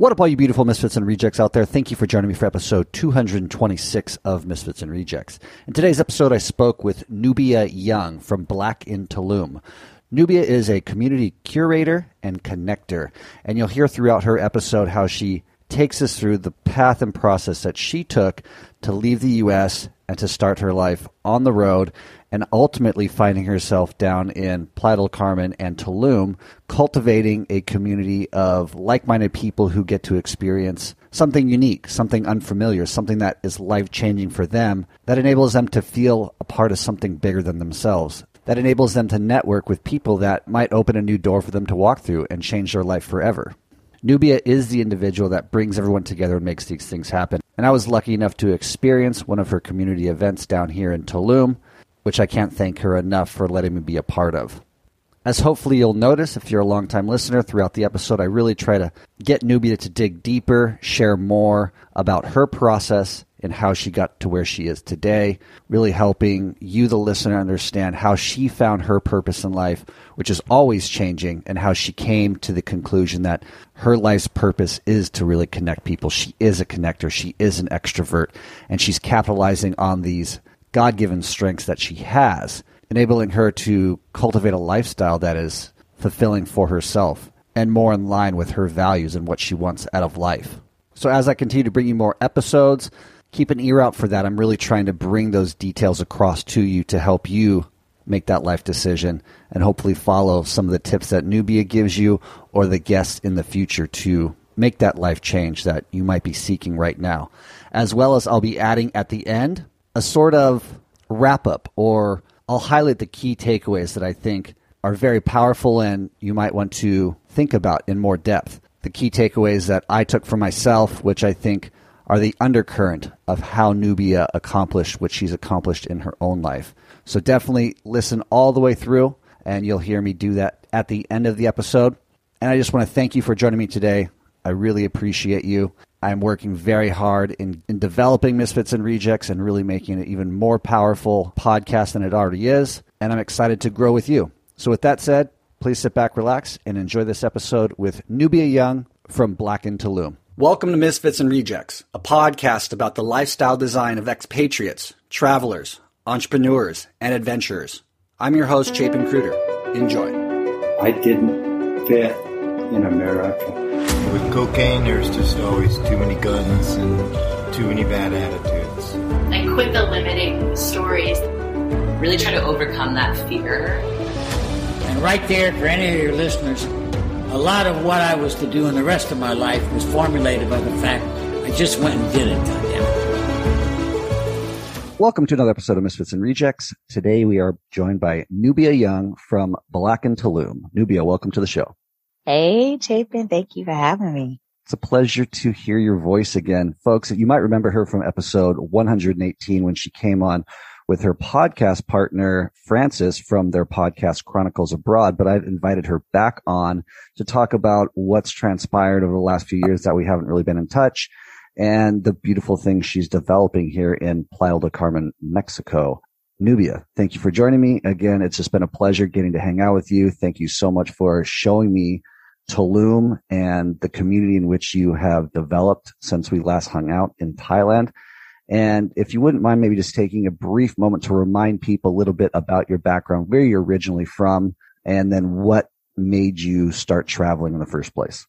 What up, all you beautiful misfits and rejects out there? Thank you for joining me for episode 226 of Misfits and Rejects. In today's episode, I spoke with Nubia Young from Black in Tulum. Nubia is a community curator and connector, and you'll hear throughout her episode how she takes us through the path and process that she took to leave the U.S. and to start her life on the road and ultimately finding herself down in Playa del Carmen and Tulum, cultivating a community of like minded people who get to experience something unique, something unfamiliar, something that is life changing for them, that enables them to feel a part of something bigger than themselves. That enables them to network with people that might open a new door for them to walk through and change their life forever. Nubia is the individual that brings everyone together and makes these things happen. And I was lucky enough to experience one of her community events down here in Tulum which I can't thank her enough for letting me be a part of. As hopefully you'll notice if you're a longtime listener throughout the episode, I really try to get Nubia to dig deeper, share more about her process and how she got to where she is today, really helping you, the listener, understand how she found her purpose in life, which is always changing, and how she came to the conclusion that her life's purpose is to really connect people. She is a connector, she is an extrovert, and she's capitalizing on these God given strengths that she has, enabling her to cultivate a lifestyle that is fulfilling for herself and more in line with her values and what she wants out of life. So, as I continue to bring you more episodes, keep an ear out for that. I'm really trying to bring those details across to you to help you make that life decision and hopefully follow some of the tips that Nubia gives you or the guests in the future to make that life change that you might be seeking right now. As well as I'll be adding at the end a sort of wrap up, or I'll highlight the key takeaways that I think are very powerful and you might want to think about in more depth. The key takeaways that I took for myself, which I think are the undercurrent of how Nubia accomplished what she's accomplished in her own life. So definitely listen all the way through, and you'll hear me do that at the end of the episode. And I just want to thank you for joining me today. I really appreciate you. I'm working very hard in, in developing Misfits and Rejects and really making it even more powerful podcast than it already is. And I'm excited to grow with you. So, with that said, please sit back, relax, and enjoy this episode with Nubia Young from Black in Tulum. Welcome to Misfits and Rejects, a podcast about the lifestyle design of expatriates, travelers, entrepreneurs, and adventurers. I'm your host, Chapin Cruder. Enjoy. I didn't fit in America. With cocaine, there's just always too many guns and too many bad attitudes. I quit the limiting stories. Really try to overcome that fear. And right there, for any of your listeners, a lot of what I was to do in the rest of my life was formulated by the fact I just went and did it, Welcome to another episode of Misfits and Rejects. Today we are joined by Nubia Young from Black in Tulum. Nubia, welcome to the show. Hey, Chapin. Thank you for having me. It's a pleasure to hear your voice again. Folks, you might remember her from episode 118 when she came on with her podcast partner, Francis, from their podcast Chronicles Abroad. But I've invited her back on to talk about what's transpired over the last few years that we haven't really been in touch and the beautiful things she's developing here in Playa del Carmen, Mexico. Nubia, thank you for joining me. Again, it's just been a pleasure getting to hang out with you. Thank you so much for showing me Tulum and the community in which you have developed since we last hung out in Thailand. And if you wouldn't mind maybe just taking a brief moment to remind people a little bit about your background, where you're originally from, and then what made you start traveling in the first place.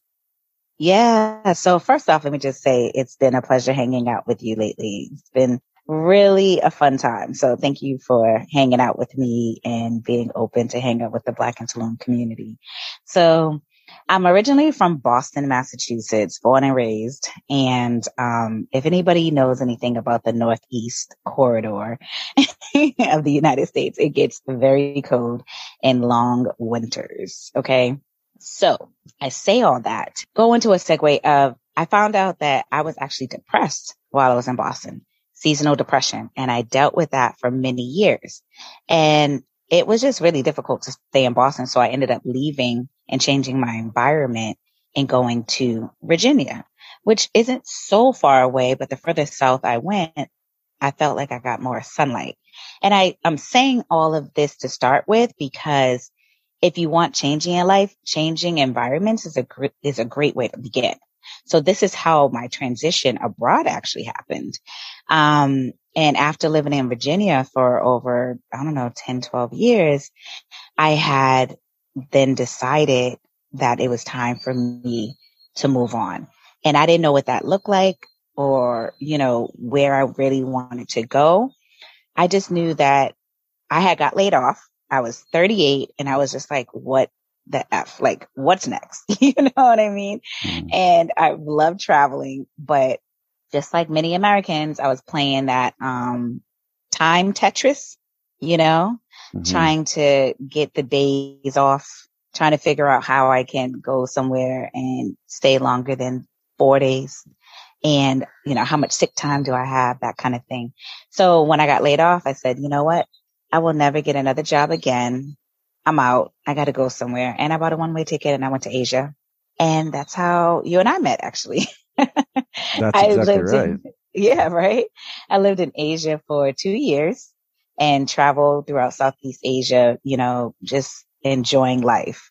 Yeah. So first off, let me just say it's been a pleasure hanging out with you lately. It's been really a fun time. So thank you for hanging out with me and being open to hang out with the Black in Tulum community. So I'm originally from Boston, Massachusetts, born and raised. And um, if anybody knows anything about the Northeast corridor of the United States, it gets very cold and long winters. Okay. So I say all that, go into a segue of I found out that I was actually depressed while I was in Boston, seasonal depression. And I dealt with that for many years. And it was just really difficult to stay in Boston. So I ended up leaving and changing my environment and going to Virginia, which isn't so far away, but the further south I went, I felt like I got more sunlight. And I, I'm saying all of this to start with because if you want changing in life, changing environments is a gr- is a great way to begin. So this is how my transition abroad actually happened. Um, and after living in Virginia for over, I don't know, 10, 12 years, I had then decided that it was time for me to move on. And I didn't know what that looked like or, you know, where I really wanted to go. I just knew that I had got laid off. I was 38 and I was just like, what the F? Like, what's next? you know what I mean? Mm. And I love traveling, but just like many Americans, I was playing that, um, time Tetris, you know, mm-hmm. trying to get the days off, trying to figure out how I can go somewhere and stay longer than four days. And, you know, how much sick time do I have? That kind of thing. So when I got laid off, I said, you know what? I will never get another job again. I'm out. I got to go somewhere. And I bought a one way ticket and I went to Asia. And that's how you and I met, actually. That's I exactly right. In, yeah, right. I lived in Asia for two years and travel throughout Southeast Asia, you know, just enjoying life.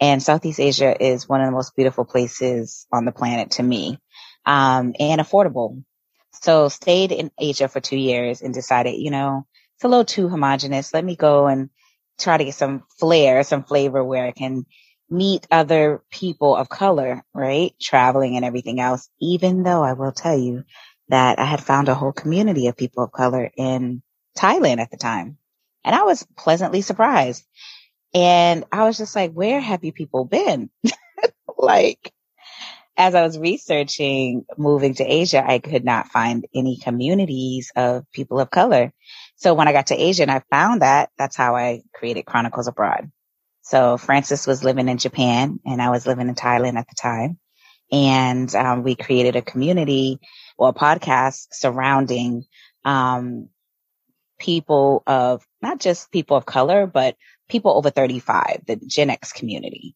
And Southeast Asia is one of the most beautiful places on the planet to me, um, and affordable. So stayed in Asia for two years and decided, you know, it's a little too homogenous. Let me go and try to get some flair, some flavor where I can meet other people of color, right? Traveling and everything else, even though I will tell you that I had found a whole community of people of color in Thailand at the time. And I was pleasantly surprised. And I was just like, where have you people been? like, as I was researching moving to Asia, I could not find any communities of people of color. So when I got to Asia and I found that, that's how I created Chronicles Abroad. So Francis was living in Japan and I was living in Thailand at the time. And um, we created a community or a podcast surrounding um, people of not just people of color, but people over 35, the Gen X community,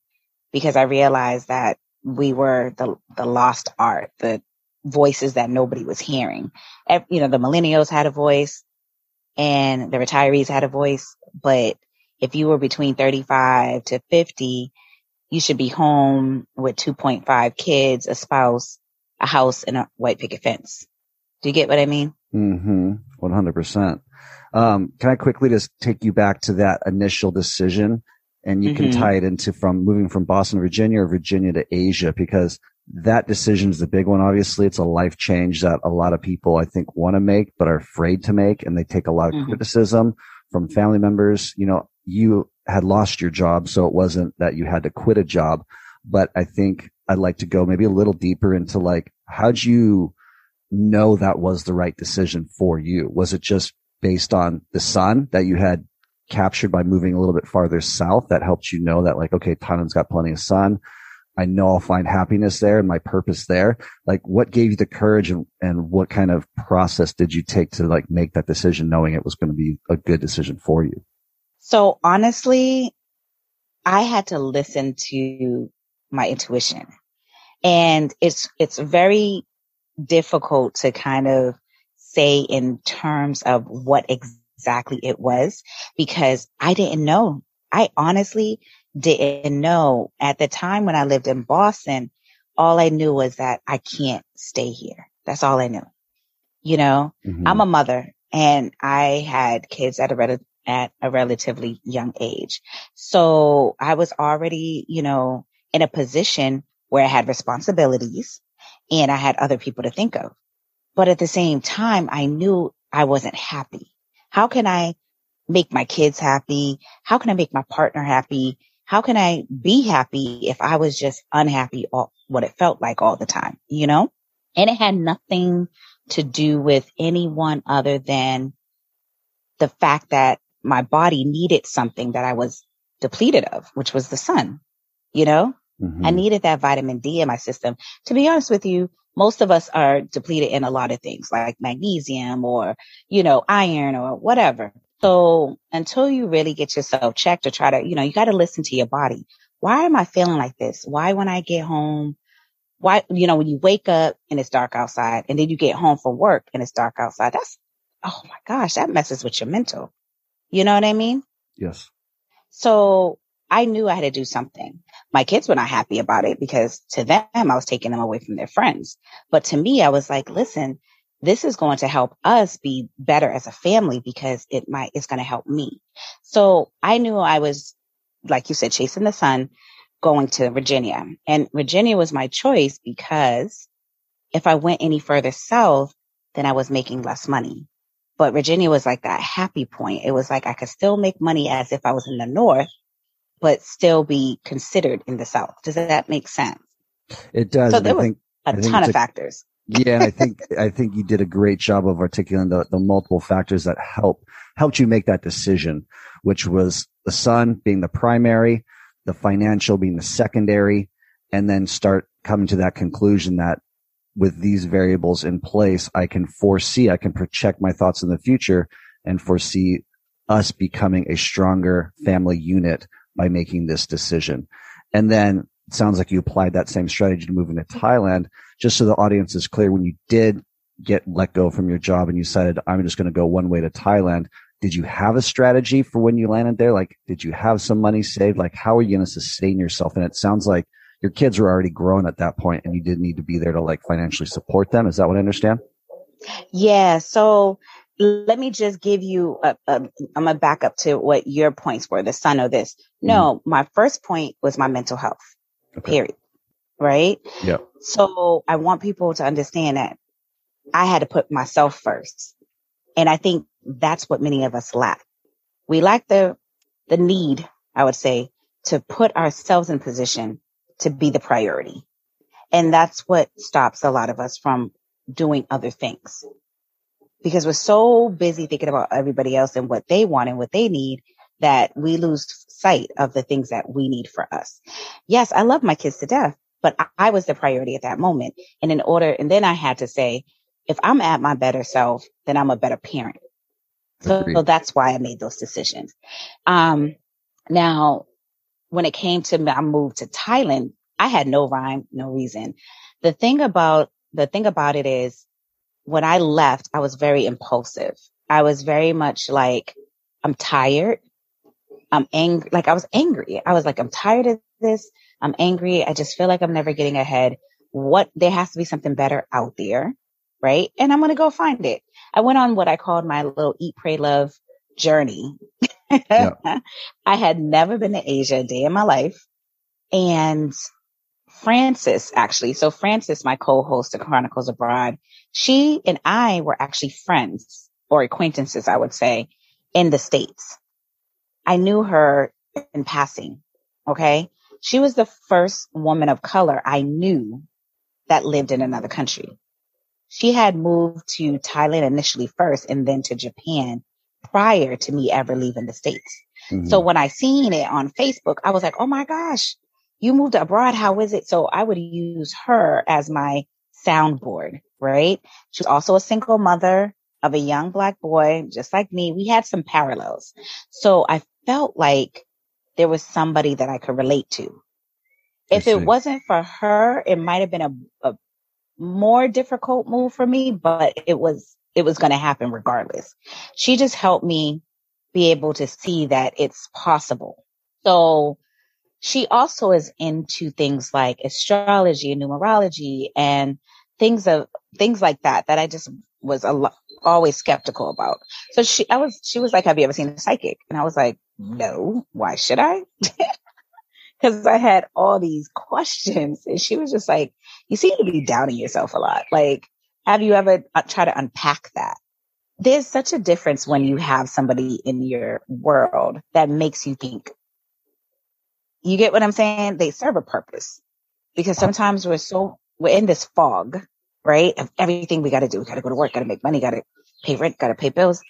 because I realized that we were the, the lost art, the voices that nobody was hearing. You know, the millennials had a voice and the retirees had a voice, but if you were between 35 to 50, you should be home with 2.5 kids, a spouse, a house, and a white picket fence. Do you get what I mean? Mm-hmm. 100%. Um, can I quickly just take you back to that initial decision and you mm-hmm. can tie it into from moving from Boston, Virginia or Virginia to Asia because that decision is the big one. Obviously, it's a life change that a lot of people I think want to make, but are afraid to make. And they take a lot of mm-hmm. criticism from family members. You know, you had lost your job. So it wasn't that you had to quit a job. But I think I'd like to go maybe a little deeper into like, how'd you know that was the right decision for you? Was it just based on the sun that you had captured by moving a little bit farther south that helped you know that like, okay, Thailand's got plenty of sun. I know I'll find happiness there and my purpose there. Like what gave you the courage and, and what kind of process did you take to like make that decision knowing it was going to be a good decision for you? So honestly, I had to listen to my intuition and it's, it's very difficult to kind of say in terms of what exactly it was because I didn't know. I honestly didn't know at the time when I lived in Boston. All I knew was that I can't stay here. That's all I knew. You know, mm-hmm. I'm a mother and I had kids at a at a relatively young age. So I was already, you know, in a position where I had responsibilities and I had other people to think of. But at the same time, I knew I wasn't happy. How can I make my kids happy? How can I make my partner happy? How can I be happy if I was just unhappy all what it felt like all the time, you know? And it had nothing to do with anyone other than the fact that my body needed something that I was depleted of, which was the sun. You know, mm-hmm. I needed that vitamin D in my system. To be honest with you, most of us are depleted in a lot of things like magnesium or, you know, iron or whatever. So until you really get yourself checked or try to, you know, you got to listen to your body. Why am I feeling like this? Why when I get home, why, you know, when you wake up and it's dark outside and then you get home from work and it's dark outside, that's, oh my gosh, that messes with your mental. You know what I mean? Yes. So I knew I had to do something. My kids were not happy about it because to them, I was taking them away from their friends. But to me, I was like, listen, this is going to help us be better as a family because it might, it's going to help me. So I knew I was, like you said, chasing the sun, going to Virginia. And Virginia was my choice because if I went any further south, then I was making less money. But Virginia was like that happy point. It was like I could still make money as if I was in the north, but still be considered in the south. Does that make sense? It does. So there I was think, a I ton of a- factors. yeah, and I think I think you did a great job of articulating the, the multiple factors that help helped you make that decision, which was the sun being the primary, the financial being the secondary, and then start coming to that conclusion that with these variables in place, I can foresee, I can project my thoughts in the future and foresee us becoming a stronger family unit by making this decision. And then it sounds like you applied that same strategy to moving to Thailand just so the audience is clear, when you did get let go from your job and you decided, I'm just going to go one way to Thailand, did you have a strategy for when you landed there? Like, did you have some money saved? Like, how are you going to sustain yourself? And it sounds like your kids were already grown at that point and you didn't need to be there to like financially support them. Is that what I understand? Yeah. So let me just give you a, a I'm gonna back up to what your points were, the son of this. Mm-hmm. No, my first point was my mental health, Okay. period. Right. Yeah. So I want people to understand that I had to put myself first. And I think that's what many of us lack. We lack the, the need, I would say, to put ourselves in position to be the priority. And that's what stops a lot of us from doing other things because we're so busy thinking about everybody else and what they want and what they need that we lose sight of the things that we need for us. Yes, I love my kids to death, but I, was the priority at that moment. And in order, and then I had to say, if I'm at my better self, then I'm a better parent. So, so that's why I made those decisions. Um, now when it came to my move to Thailand, I had no rhyme, no reason. The thing about, the thing about it is when I left, I was very impulsive. I was very much like, I'm tired. I'm angry. Like I was angry. I was like, I'm tired of this. I'm angry. I just feel like I'm never getting ahead. What, there has to be something better out there. Right. And I'm going to go find it. I went on what I called my little eat, pray, love journey. I had never been to Asia a day in my life. And Frances, actually, so Francis, my co-host of Chronicles Abroad, she and I were actually friends or acquaintances, I would say, in the States. I knew her in passing. Okay. She was the first woman of color I knew that lived in another country. She had moved to Thailand initially first and then to Japan prior to me ever leaving the States. Mhm. So when I seen it on Facebook, I was like, Oh my gosh, you moved abroad. How is it? So I would use her as my soundboard, right? She was also a single mother of a young black boy, just like me. We had some parallels. So I felt like there was somebody that I could relate to. If it wasn't for her, it might have been a, a more difficult move for me, but it was, it was going to happen regardless. She just helped me be able to see that it's possible. So she also is into things like astrology and numerology and things of things like that that I just was a lo- always skeptical about. So she, I was, she was like, have you ever seen a psychic? And I was like, no, why should I? Cause I had all these questions and she was just like, you seem to be doubting yourself a lot. Like, have you ever uh, tried to unpack that? There's such a difference when you have somebody in your world that makes you think. You get what I'm saying? They serve a purpose because sometimes we're so, we're in this fog, right? Of everything we got to do. We got to go to work, got to make money, got to pay rent, got to pay bills,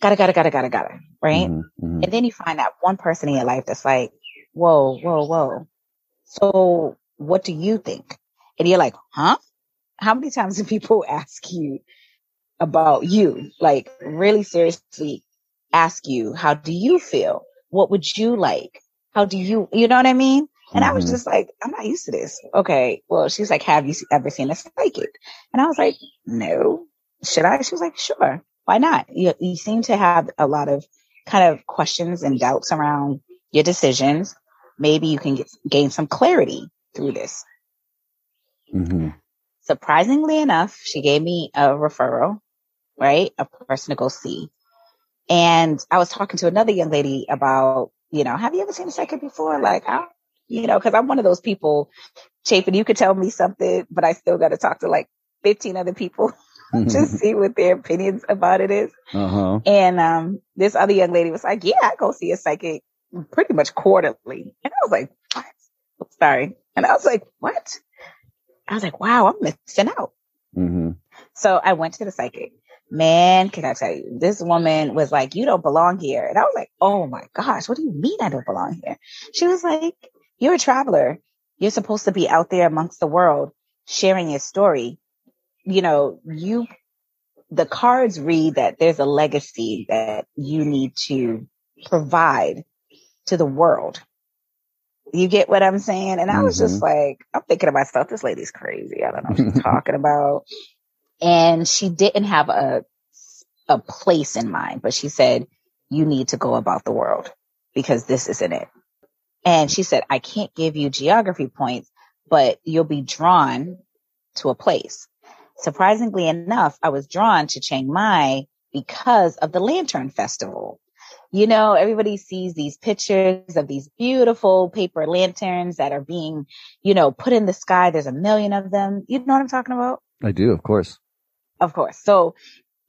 gotta, gotta, gotta, gotta, gotta, right? Mhm, mhm. And then you find that one person in your life that's like, whoa, whoa, whoa. So what do you think? And you're like, huh? How many times do people ask you about you? Like really seriously ask you, how do you feel? What would you like? How do you, you know what I mean? And I was Mhm. just like, I'm not used to this. Okay. Well, she's like, have you ever seen a psychic? And I was like, no. Should I? She was like, sure. Why not? You, you seem to have a lot of kind of questions and doubts around your decisions. maybe you can get, gain some clarity through this. Mm-hmm. Surprisingly enough, she gave me a referral, right? A person to go see. And I was talking to another young lady about, you know, have you ever seen a psychic before? Like, I, you know, cause I'm one of those people, Chapin, you could tell me something, but I still got to talk to like 15 other people to see what their opinions about it is. Uh-huh. And um, this other young lady was like, "Yeah, I go see a psychic pretty much quarterly." And I was like, "What?" Sorry. And I was like, "What?" I was like, "Wow, I'm missing out." Mm-hmm. So I went to the psychic. Man, can I tell you, this woman was like, "You don't belong here," and I was like, "Oh my gosh, what do you mean I don't belong here?" She was like, "You're a traveler. You're supposed to be out there amongst the world, sharing your story. You know, you the cards read that there's a legacy that you need to provide to the world. You get what I'm saying? And I was just mm-hmm. like, I'm thinking to myself, this lady's crazy. I don't know what she's talking about. And she didn't have a, a place in mind, but she said, you need to go about the world because this isn't it. And she said, I can't give you geography points, but you'll be drawn to a place. Surprisingly enough, I was drawn to Chiang Mai because of the Lantern Festival. You know, everybody sees these pictures of these beautiful paper lanterns that are being, you know, put in the sky. There's a million of them. You know what I'm talking about? I do, of course. Of course. So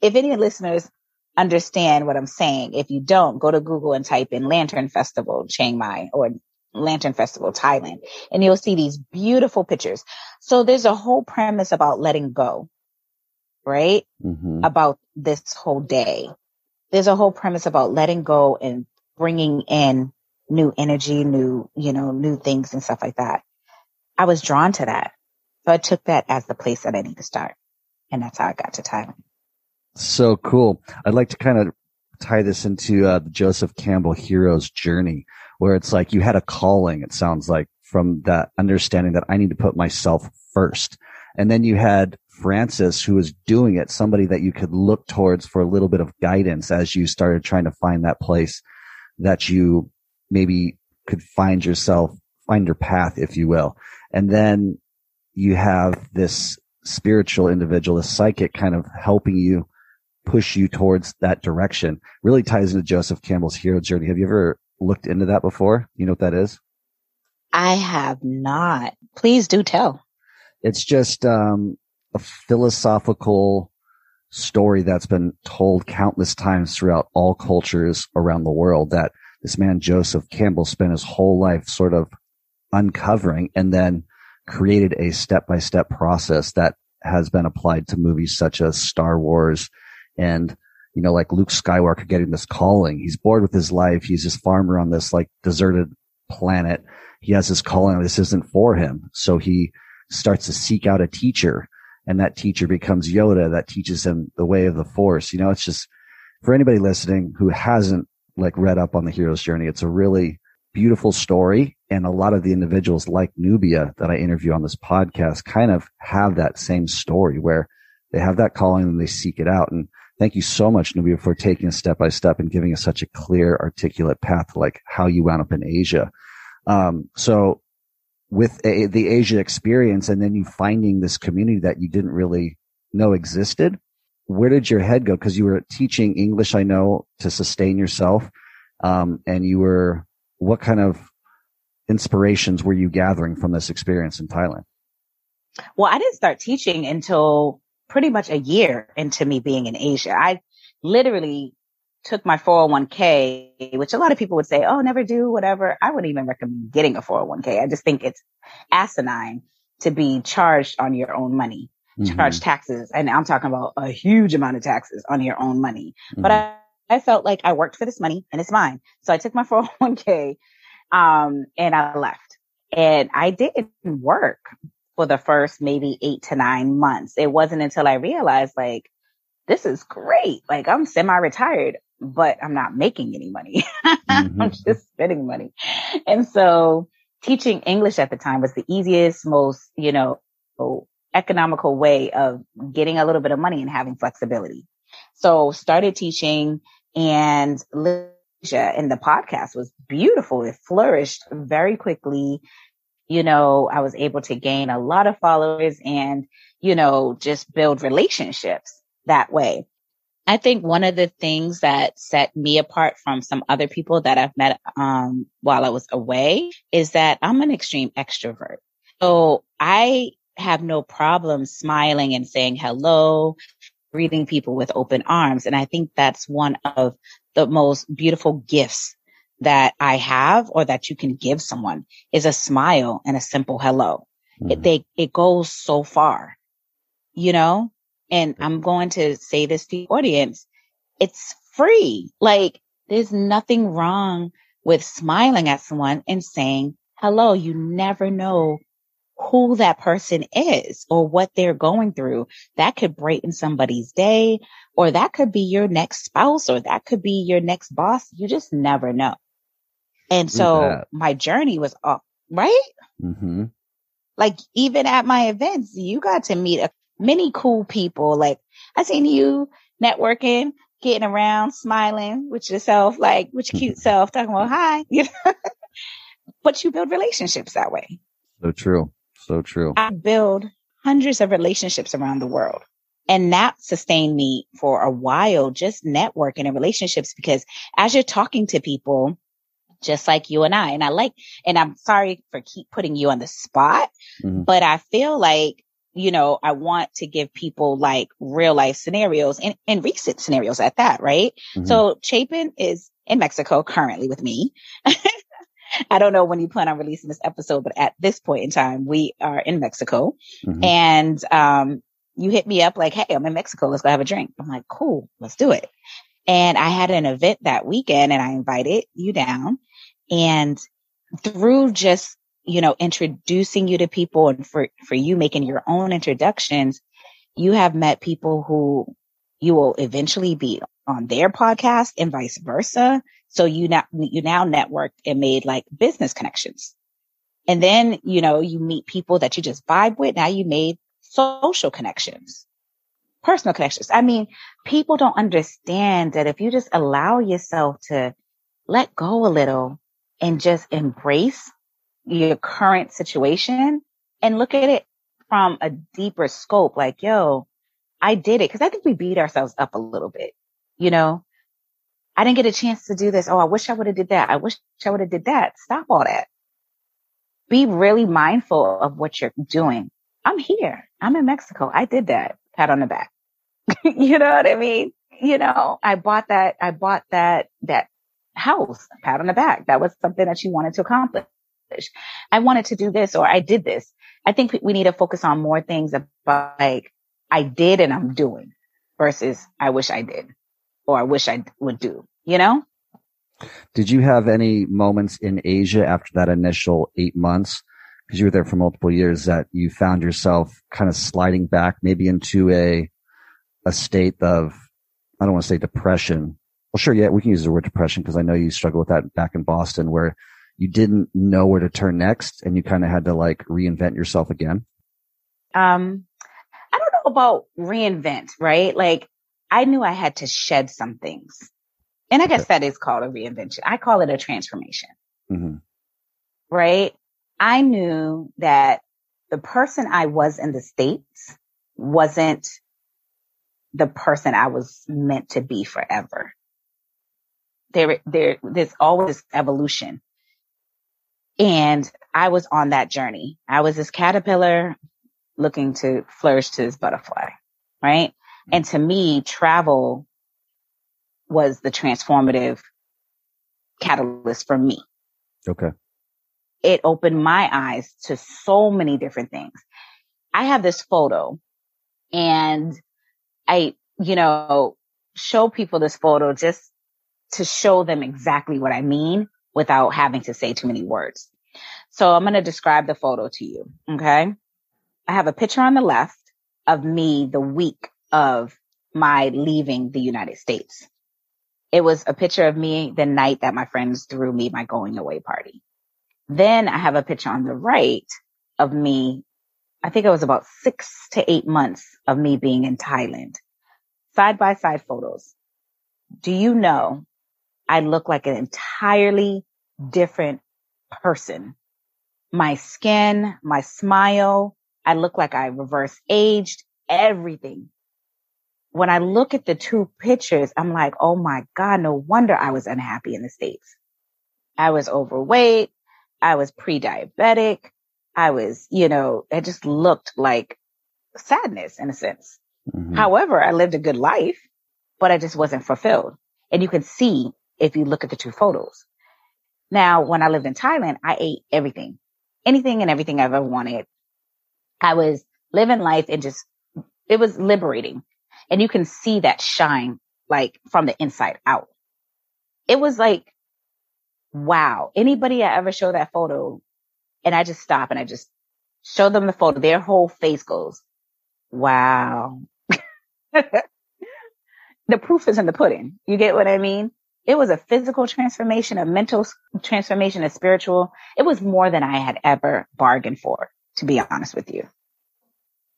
if any listeners understand what I'm saying, if you don't, go to Google and type in Lantern Festival Chiang Mai or Lantern Festival Thailand, and you'll see these beautiful pictures. So there's a whole premise about letting go, right? Mm-hmm. About this whole day. There's a whole premise about letting go and bringing in new energy, new, you know, new things and stuff like that. I was drawn to that. So I took that as the place that I need to start. And that's how I got to Thailand. So cool. I'd like to kind of tie this into uh, the Joseph Campbell hero's journey, where it's like you had a calling, it sounds like, from that understanding that I need to put myself first. And then you had Francis who was doing it, somebody that you could look towards for a little bit of guidance as you started trying to find that place that you maybe could find yourself, find your path, if you will. And then you have this spiritual individual, a psychic kind of helping you push you towards that direction. Really ties into Joseph Campbell's hero journey. Have you ever looked into that before? You know what that is? I have not. Please do tell. It's just um, a philosophical story that's been told countless times throughout all cultures around the world that this man Joseph Campbell spent his whole life sort of uncovering and then created a step-by-step process that has been applied to movies such as Star Wars and you know like Luke Skywalker getting this calling. He's bored with his life. He's this farmer on this like deserted planet. He has this calling this isn't for him. So he starts to seek out a teacher and that teacher becomes Yoda that teaches him the way of the force. You know it's just for anybody listening who hasn't like read up on the hero's journey it's a really beautiful story. And a lot of the individuals like Nubia that I interview on this podcast kind of have that same story where they have that calling and they seek it out. And thank you so much, Nubia, for taking us step by step and giving us such a clear, articulate path, like how you wound up in Asia. Um, so with a, the Asia experience and then you finding this community that you didn't really know existed, where did your head go? Cause you were teaching English, I know, to sustain yourself. Um, and you were what kind of inspirations were you gathering from this experience in Thailand? Well, I didn't start teaching until pretty much a year into me being in Asia. I literally took my 401k, which a lot of people would say, oh, never do, whatever. I wouldn't even recommend getting a 401k. I just think it's asinine to be charged on your own money, mm-hmm. charge taxes. And I'm talking about a huge amount of taxes on your own money. Mm-hmm. But I, I felt like I worked for this money and it's mine. So I took my 401k, um, and I left and I didn't work for the first maybe eight to nine months. It wasn't until I realized like, this is great. Like I'm semi-retired, but I'm not making any money. Mm-hmm. I'm just spending money. And so teaching English at the time was the easiest, most, you know, economical way of getting a little bit of money and having flexibility. So started teaching and and the podcast was beautiful. It flourished very quickly. You know, I was able to gain a lot of followers and, you know, just build relationships that way. I think one of the things that set me apart from some other people that I've met um, while I was away is that I'm an extreme extrovert. So I have no problem smiling and saying hello, greeting people with open arms. And I think that's one of the most beautiful gifts that I have or that you can give someone is a smile and a simple hello. Mm-hmm. It, they, it goes so far, you know? and I'm going to say this to the audience. It's free. Like there's nothing wrong with smiling at someone and saying hello. You never know who that person is or what they're going through. That could brighten somebody's day or that could be your next spouse or that could be your next boss. You just never know. And so my journey was up, right? Mm-hmm. Like even at my events, you got to meet a many cool people. Like I seen you networking, getting around, smiling with yourself, like with your cute self, talking about hi, you know. but you build relationships that way. So true. So true. I build hundreds of relationships around the world. And that sustained me for a while, just networking and relationships, because as you're talking to people, just like you and I, and I like, and I'm sorry for keep putting you on the spot, mm-hmm. but I feel like you know, I want to give people like real life scenarios and, and recent scenarios at that, right? Mm-hmm. So Chapin is in Mexico currently with me. I don't know when you plan on releasing this episode, but at this point in time, we are in Mexico mm-hmm. and, um, you hit me up like, Hey, I'm in Mexico. Let's go have a drink. I'm like, cool, let's do it. And I had an event that weekend and I invited you down and through just you know, introducing you to people and for, for you making your own introductions, you have met people who you will eventually be on their podcast and vice versa. So you now, you now networked and made like business connections. And then, you know, you meet people that you just vibe with. Now you made social connections, personal connections. I mean, people don't understand that if you just allow yourself to let go a little and just embrace your current situation and look at it from a deeper scope. Like, yo, I did it. Cause I think we beat ourselves up a little bit. You know, I didn't get a chance to do this. Oh, I wish I would have did that. I wish I would have did that. Stop all that. Be really mindful of what you're doing. I'm here. I'm in Mexico. I did that. Pat on the back. you know what I mean? You know, I bought that, I bought that, that house, pat on the back. That was something that you wanted to accomplish. I wanted to do this or I did this. I think we need to focus on more things about like I did and I'm doing versus I wish I did or I wish I would do, you know? Did you have any moments in Asia after that initial eight months? Because you were there for multiple years that you found yourself kind of sliding back maybe into a, a state of, I don't want to say depression. Well, sure. Yeah. We can use the word depression because I know you struggle with that back in Boston where you didn't know where to turn next and you kind of had to like reinvent yourself again? Um, I don't know about reinvent, right? Like I knew I had to shed some things. And I guess that is called a reinvention. I call it a transformation. Mm-hmm. Right? I knew that the person I was in the States wasn't the person I was meant to be forever. There, there, there's always evolution. And I was on that journey. I was this caterpillar looking to flourish to this butterfly, right? And to me, travel was the transformative catalyst for me. Okay. It opened my eyes to so many different things. I have this photo and I, you know, show people this photo just to show them exactly what I mean without having to say too many words. So I'm going to describe the photo to you. Okay. I have a picture on the left of me the week of my leaving the United States. It was a picture of me the night that my friends threw me my going away party. Then I have a picture on the right of me. I think it was about six to eight months of me being in Thailand. Side by side photos. Do you know I look like an entirely different person. My skin, my smile, I look like I reverse aged, everything. When I look at the two pictures, I'm like, oh my God, no wonder I was unhappy in the States. I was overweight. I was pre-diabetic. I was, you know, it just looked like sadness in a sense. Mm-hmm. However, I lived a good life, but I just wasn't fulfilled. And you can see if you look at the two photos. Now, when I lived in Thailand, I ate everything, anything and everything I ever wanted. I was living life and just, it was liberating. And you can see that shine like from the inside out. It was like, wow. Anybody I ever show that photo and I just stop and I just show them the photo, their whole face goes, wow. the proof is in the pudding. You get what I mean? It was a physical transformation, a mental transformation, a spiritual. It was more than I had ever bargained for, to be honest with you.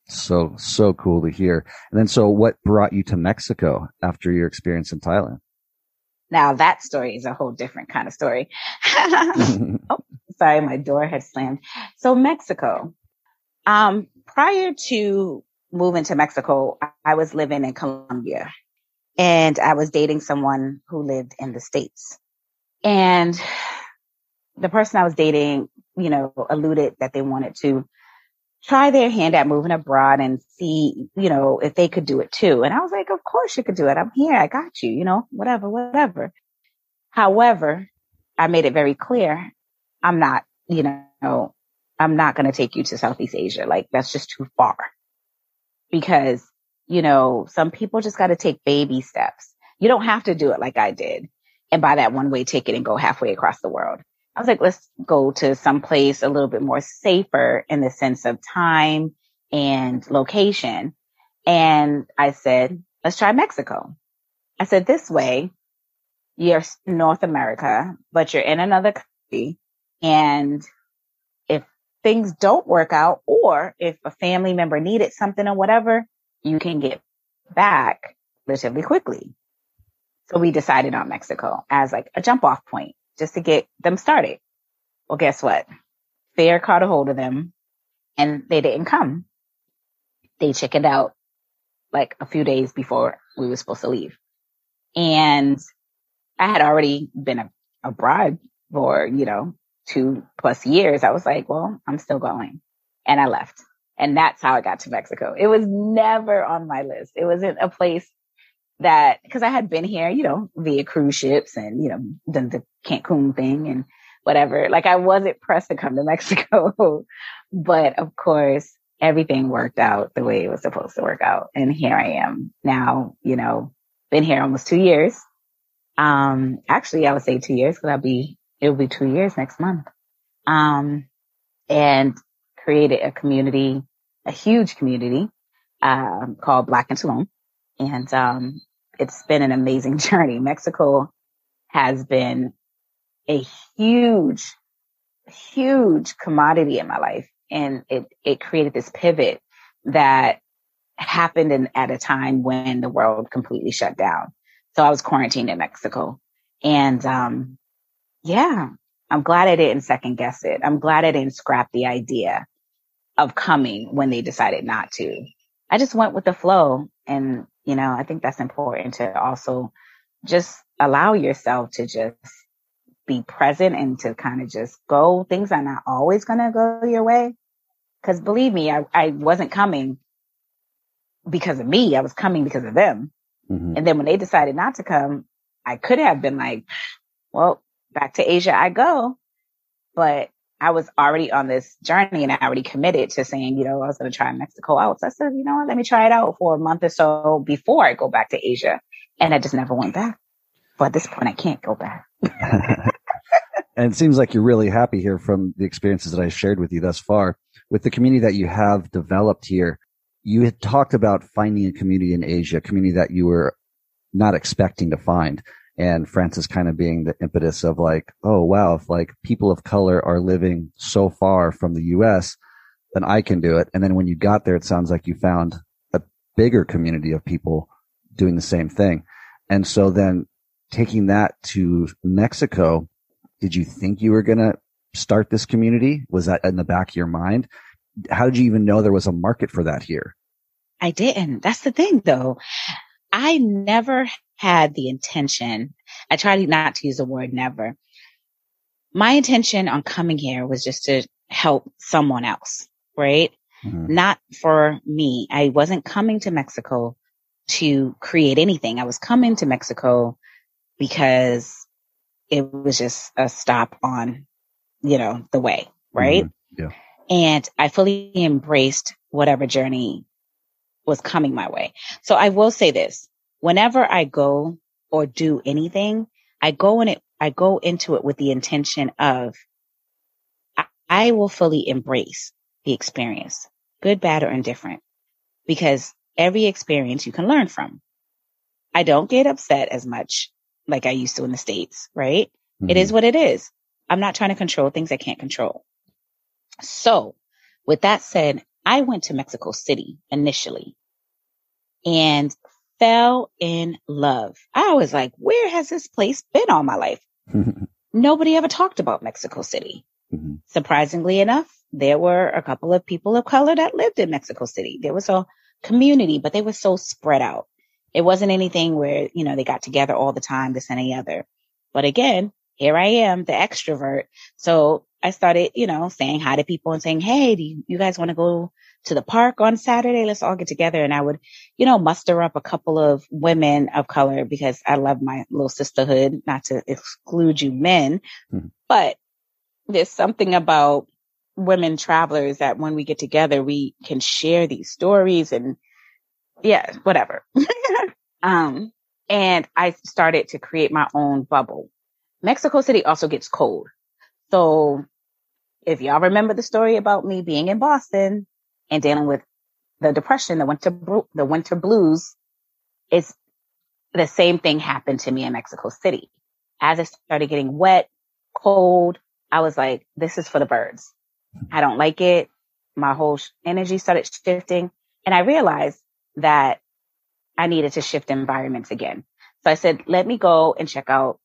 So, so cool to hear. And then, so what brought you to Mexico after your experience in Thailand? Now that story is a whole different kind of story. oh, sorry, my door had slammed. So Mexico. Um, prior to moving to Mexico, I was living in Colombia and I was dating someone who lived in the States. And the person I was dating, you know, alluded that they wanted to try their hand at moving abroad and see, you know, if they could do it too. And I was like, of course you could do it. I'm here. I got you, you know, whatever, whatever. However, I made it very clear. I'm not, you know, I'm not going to take you to Southeast Asia. Like that's just too far because, you know, some people just got to take baby steps. You don't have to do it like I did and buy that one way ticket and go halfway across the world. I was like, let's go to some place a little bit more safer in the sense of time and location. And I said, let's try Mexico. I said, this way, you're North America, but you're in another country. And if things don't work out or if a family member needed something or whatever, you can get back relatively quickly. So we decided on Mexico as like a jump off point just to get them started. Well, guess what? Fair caught a hold of them and they didn't come. They chickened out like a few days before we were supposed to leave. And I had already been a, a bride for, you know, two plus years. I was like, well, I'm still going. And I left. And that's how I got to Mexico. It was never on my list. It wasn't a place that because I had been here, you know, via cruise ships and, you know, done the Cancun thing and whatever. Like I wasn't pressed to come to Mexico, but of course everything worked out the way it was supposed to work out. And here I am now, you know, been here almost two years. Um, actually I would say two years because I'll be, it'll be two years next month. Um, and created a community, a huge community, um, called Black in Tulum. And, um, it's been an amazing journey. Mexico has been a huge, huge commodity in my life. And it, it created this pivot that happened in, at a time when the world completely shut down. So I was quarantined in Mexico and, um, yeah, I'm glad I didn't second guess it. I'm glad I didn't scrap the idea of coming when they decided not to. I just went with the flow and you know, I think that's important to also just allow yourself to just be present and to kind of just go. Things are not always going to go your way. Cause believe me, I, I wasn't coming because of me. I was coming because of them. Mm-hmm. And then when they decided not to come, I could have been like, well, back to Asia I go. But I was already on this journey and I already committed to saying, you know, I was going to try Mexico out. So I said, you know what, let me try it out for a month or so before I go back to Asia. And I just never went back. But at this point, I can't go back. and it seems like you're really happy here from the experiences that I shared with you thus far. With the community that you have developed here, you had talked about finding a community in Asia, a community that you were not expecting to find and Frances kind of being the impetus of like, oh wow, if like people of color are living so far from the US, then I can do it. And then when you got there, it sounds like you found a bigger community of people doing the same thing. And so then taking that to Mexico, did you think you were going to start this community? Was that in the back of your mind? How did you even know there was a market for that here? I didn't. That's the thing though. I never had the intention. I try not to use the word never. My intention on coming here was just to help someone else, right? Mm-hmm. Not for me. I wasn't coming to Mexico to create anything. I was coming to Mexico because it was just a stop on, you know, the way, right? Mm-hmm. Yeah. And I fully embraced whatever journey was coming my way. So I will say this, whenever I go or do anything, I go in it, I go into it with the intention of I, I will fully embrace the experience, good, bad, or indifferent, because every experience you can learn from. I don't get upset as much like I used to in the States, right? Mm-hmm. It is mm-hmm. what it is. I'm not trying to control things I can't control. So with that said, I went to Mexico City initially and fell in love. I was like, where has this place been all my life? Nobody ever talked about Mexico City. Mm-hmm. Surprisingly enough, there were a couple of people of color that lived in Mexico City. There was a community, but they were so spread out. It wasn't anything where, you know, they got together all the time, this and the other. But again, here I am, the extrovert. So I started, you know, saying hi to people and saying, Hey, do you, you guys want to go to the park on Saturday? Let's all get together. And I would, you know, muster up a couple of women of color because I love my little sisterhood, not to exclude you men, mm-hmm. but there's something about women travelers that when we get together, we can share these stories and yeah, whatever. um, and I started to create my own bubble. Mexico City also gets cold. So if y'all remember the story about me being in Boston and dealing with the depression, the winter, the winter blues, it's the same thing happened to me in Mexico City. As it started getting wet, cold, I was like, this is for the birds. I don't like it. My whole energy started shifting and I realized that I needed to shift environments again. So I said, let me go and check out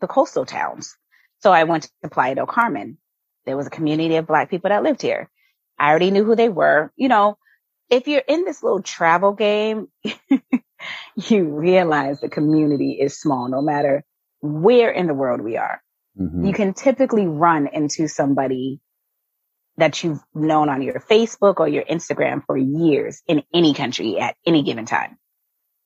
the coastal towns. So I went to Playa del Carmen. There was a community of black people that lived here. I already knew who they were. You know, if you're in this little travel game, you realize the community is small, no matter where in the world we are. Mm-hmm. You can typically run into somebody that you've known on your Facebook or your Instagram for years in any country at any given time.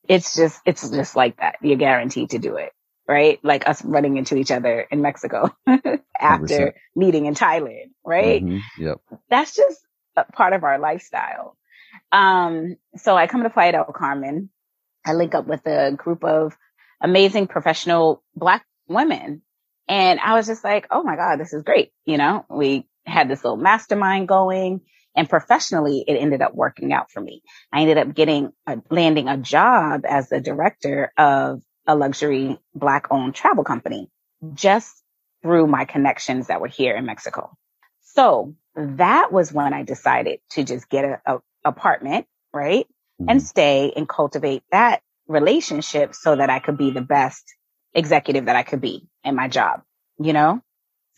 It's just, it's just like that. You're guaranteed to do it, right? Like us running into each other in Mexico after 100%. meeting in Thailand, right? Mm-hmm. Yep. That's just a part of our lifestyle. Um, so I come to Playa del Carmen. I link up with a group of amazing professional black women. And I was just like, oh my God, this is great. You know, we had this little mastermind going and professionally it ended up working out for me. I ended up getting a, landing a job as the director of a luxury black owned travel company just through my connections that were here in Mexico. So that was when I decided to just get a, a apartment, right? Mm-hmm. And stay and cultivate that relationship so that I could be the best executive that I could be in my job, you know?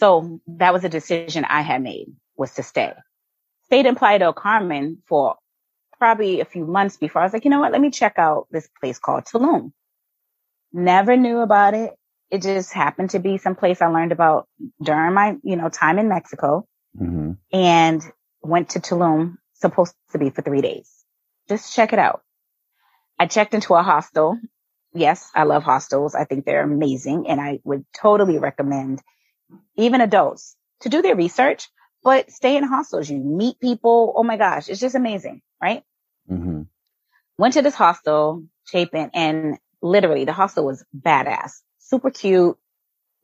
So that was a decision I had made was to stay. Stayed in Playa del Carmen for probably a few months before I was like, you know what? Let me check out this place called Tulum. Never knew about it. It just happened to be some place I learned about during my, you know, time in Mexico mm-hmm. and went to Tulum, supposed to be for three days. Just check it out. I checked into a hostel. Yes, I love hostels. I think they're amazing and I would totally recommend even adults to do their research, but stay in hostels. You meet people. Oh my gosh. It's just amazing. Right. Mm-hmm. Went to this hostel, Chapin, and literally the hostel was badass, super cute.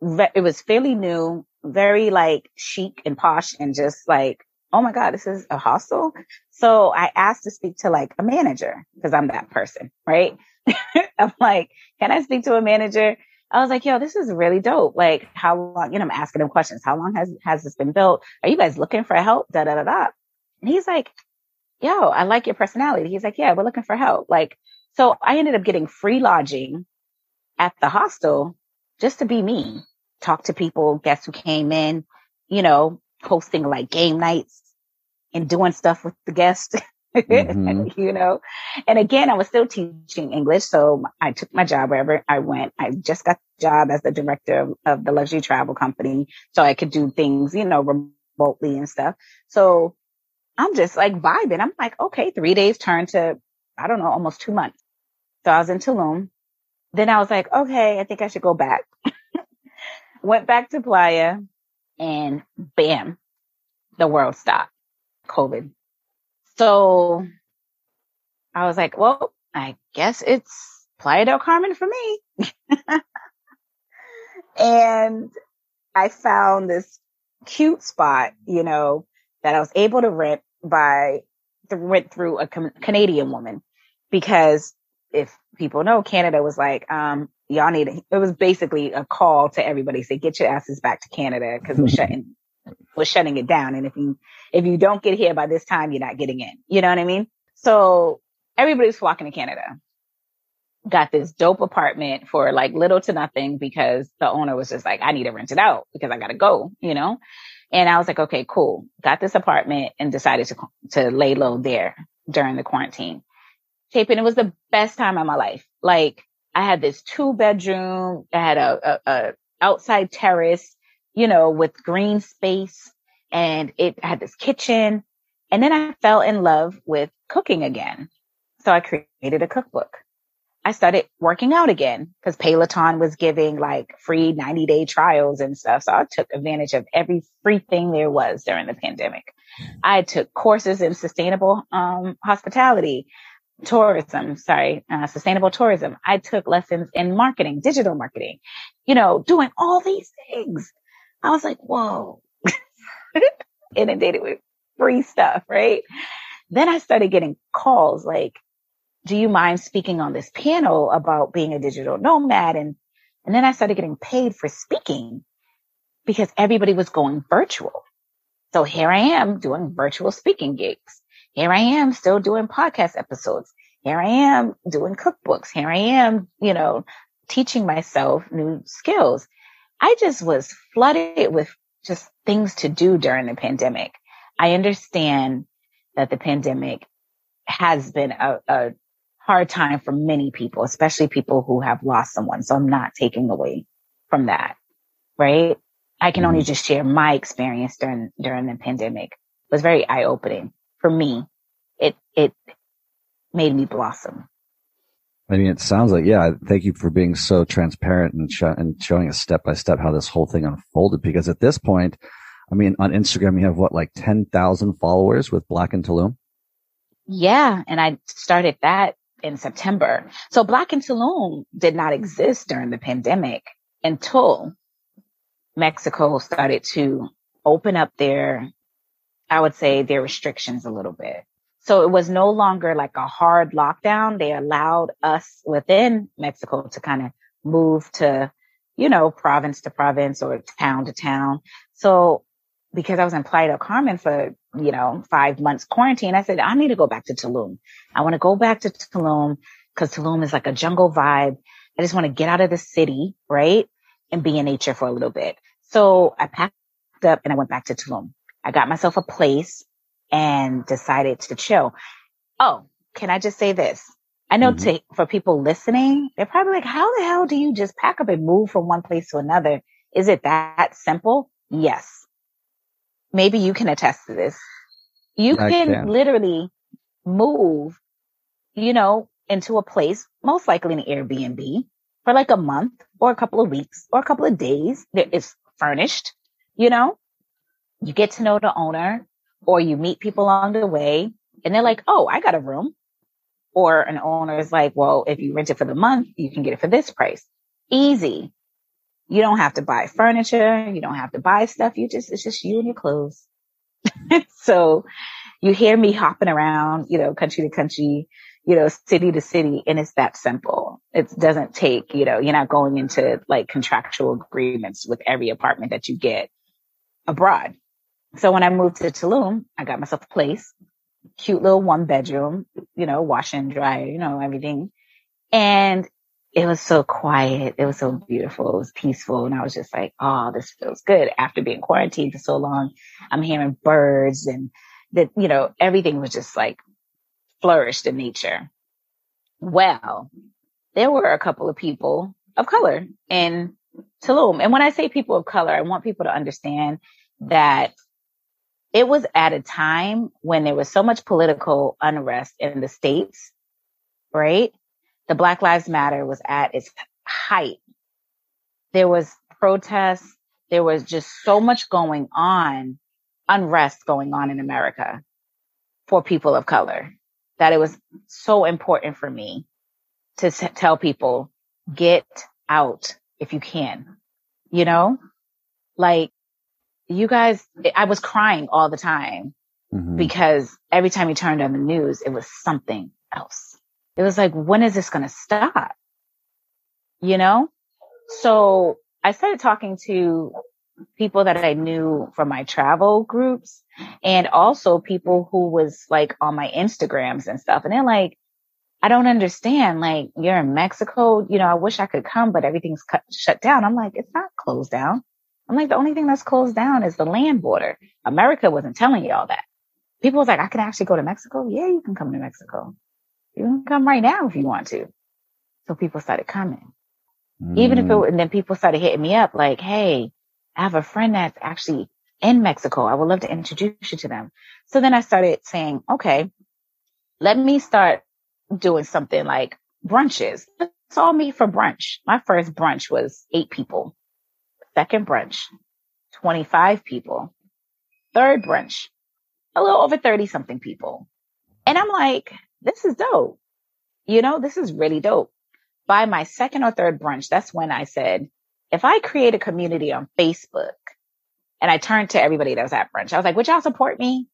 It was fairly new, very like chic and posh and just like, oh my God, this is a hostel. So I asked to speak to like a manager because I'm that person, right? I'm like, can I speak to a manager? I was like, yo, this is really dope. Like, how long, you know, I'm asking him questions. How long has, has this been built? Are you guys looking for help? Da, da, da, da. And he's like, yo, I like your personality. He's like, yeah, we're looking for help. Like, so I ended up getting free lodging at the hostel just to be me, talk to people, guests who came in, you know, hosting like game nights and doing stuff with the guests. Mm-hmm. you know, and again, I was still teaching English. So I took my job wherever I went. I just got the job as the director of, of the luxury travel company. So I could do things, you know, remotely and stuff. So I'm just like vibing. I'm like, okay, three days turned to, I don't know, almost two months. So I was in Tulum. Then I was like, okay, I think I should go back. Went back to Playa and bam, the world stopped. COVID. So I was like, well, I guess it's Playa del Carmen for me. and I found this cute spot, you know, that I was able to rent by rent through a Canadian woman because if people know Canada was like, um, y'all need, it was basically a call to everybody say, get your asses back to Canada because we're shutting, we're shutting it down. And if you, if you don't get here by this time, you're not getting in. You know what I mean? So everybody's flocking to Canada. Got this dope apartment for like little to nothing because the owner was just like, I need to rent it out because I gotta go, you know? And I was like, okay, cool. Got this apartment and decided to, to lay low there during the quarantine. Chapin, it was the best time of my life. Like I had this two bedroom, I had a, a, a outside terrace, you know, with green space and it had this kitchen. And then I fell in love with cooking again. So I created a cookbook. I started working out again because Peloton was giving like free 90 day trials and stuff. So I took advantage of every free thing there was during the pandemic. I took courses in sustainable um, hospitality tourism, sorry, uh, sustainable tourism. I took lessons in marketing, digital marketing, you know, doing all these things. I was like, whoa, inundated with free stuff, right? Then I started getting calls like, do you mind speaking on this panel about being a digital nomad? And, and then I started getting paid for speaking because everybody was going virtual. So here I am doing virtual speaking gigs. Here I am still doing podcast episodes. Here I am doing cookbooks. Here I am, you know, teaching myself new skills. I just was flooded with just things to do during the pandemic. I understand that the pandemic has been a, a hard time for many people, especially people who have lost someone. So I'm not taking away from that, right? I can only mm-hmm. just share my experience during, during the pandemic. It was very eye opening for me. It, it made me blossom. I mean, it sounds like, yeah, thank you for being so transparent and, sh- and showing us step by step how this whole thing unfolded. Because at this point, I mean, on Instagram, you have what, like 10,000 followers with Black in Tulum? Yeah. And I started that in September. So Black in Tulum did not exist during the pandemic until Mexico started to open up their, I would say their restrictions a little bit. So it was no longer like a hard lockdown. They allowed us within Mexico to kind of move to, you know, province to province or town to town. So because I was in Playa del Carmen for, you know, five months quarantine, I said, I need to go back to Tulum. I want to go back to Tulum because Tulum is like a jungle vibe. I just want to get out of the city, right? And be in nature for a little bit. So I packed up and I went back to Tulum. I got myself a place and decided to chill. Oh, can I just say this? I know mm-hmm. to, for people listening, they're probably like, how the hell do you just pack up and move from one place to another? Is it that simple? Yes maybe you can attest to this. You can, can, literally move, you know, into a place, most likely an Airbnb for like a month or a couple of weeks or a couple of days that is furnished, you know, you get to know the owner or you meet people along the way and they're like, Oh, I got a room. Or an owner is like, well, if you rent it for the month, you can get it for this price. Easy. You don't have to buy furniture. You don't have to buy stuff. You just, it's just you and your clothes. so you hear me hopping around, you know, country to country, you know, city to city, and it's that simple. It doesn't take, you know, you're not going into like contractual agreements with every apartment that you get abroad. So when I moved to Tulum, I got myself a place, cute little one bedroom, you know, wash and dry, you know, everything. And it was so quiet. It was so beautiful. It was peaceful. And I was just like, oh, this feels good. After being quarantined for so long, I'm hearing birds and that, you know, everything was just like flourished in nature. Well, there were a couple of people of color in Tulum. And when I say people of color, I want people to understand that it was at a time when there was so much political unrest in the States, right? The Black Lives Matter was at its height. There was protests. There was just so much going on, unrest going on in America for people of color that it was so important for me to s- tell people, get out if you can, you know, like you guys, I was crying all the time Mhm. because every time you turned on the news, it was something else. It was like, when is this going to stop? You know? So I started talking to people that I knew from my travel groups and also people who was like on my Instagrams and stuff. And they're like, I don't understand. Like, you're in Mexico. You know, I wish I could come, but everything's cut, shut down. I'm like, it's not closed down. I'm like, the only thing that's closed down is the land border. America wasn't telling you all that. People was like, I can actually go to Mexico. Yeah, you can come to Mexico. You can come right now if you want to. So people started coming. Even if it, Mm. and then people started hitting me up like, Hey, I have a friend that's actually in Mexico. I would love to introduce you to them. So then I started saying, okay, let me start doing something like brunches. Let's all meet for brunch. My first brunch was eight people. Second brunch, 25 people. Third brunch, a little over 30 something people. And I'm like, this is dope. You know, this is really dope. By my second or third brunch, that's when I said, if I create a community on Facebook and I turned to everybody that was at brunch, I was like, would y'all support me?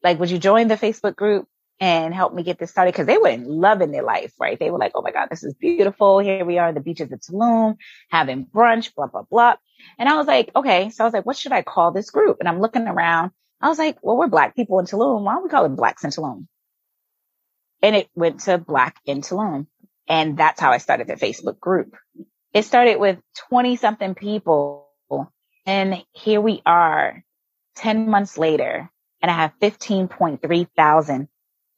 Like, would you join the Facebook group and help me get this started? Cause they were loving their life, right? They were like, Oh my God, this is beautiful. Here we are on the beaches of Tulum having brunch, blah, blah, blah. And I was like, okay. So I was like, what should I call this group? And I'm looking around. I was like, well, we're black people in Tulum. Why don't we call it blacks in Tulum? And it went to black in Tulum. And that's how I started the Facebook group. It started with 20 something people. And here we are 10 months later and I have 15.3 thousand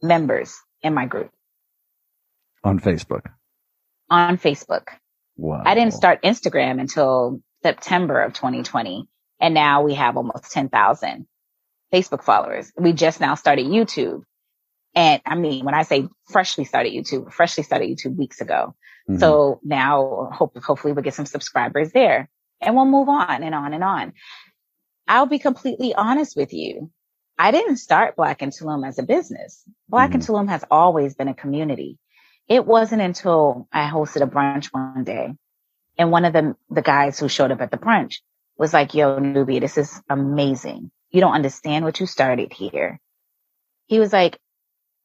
members in my group on Facebook. on Facebook. Wow. I didn't start Instagram until September of 2020. And now we have almost 10,000 Facebook followers. We just now started YouTube. And I mean, when I say freshly started YouTube, freshly started YouTube weeks ago. Mhm. So now hope, hopefully we'll get some subscribers there and we'll move on and on and on. I'll be completely honest with you. I didn't start Black in Tulum as a business. Black in Tulum has always been a community. It wasn't until I hosted a brunch one day and one of the, the guys who showed up at the brunch was like, yo, Nubia, this is amazing. You don't understand what you started here. He was like,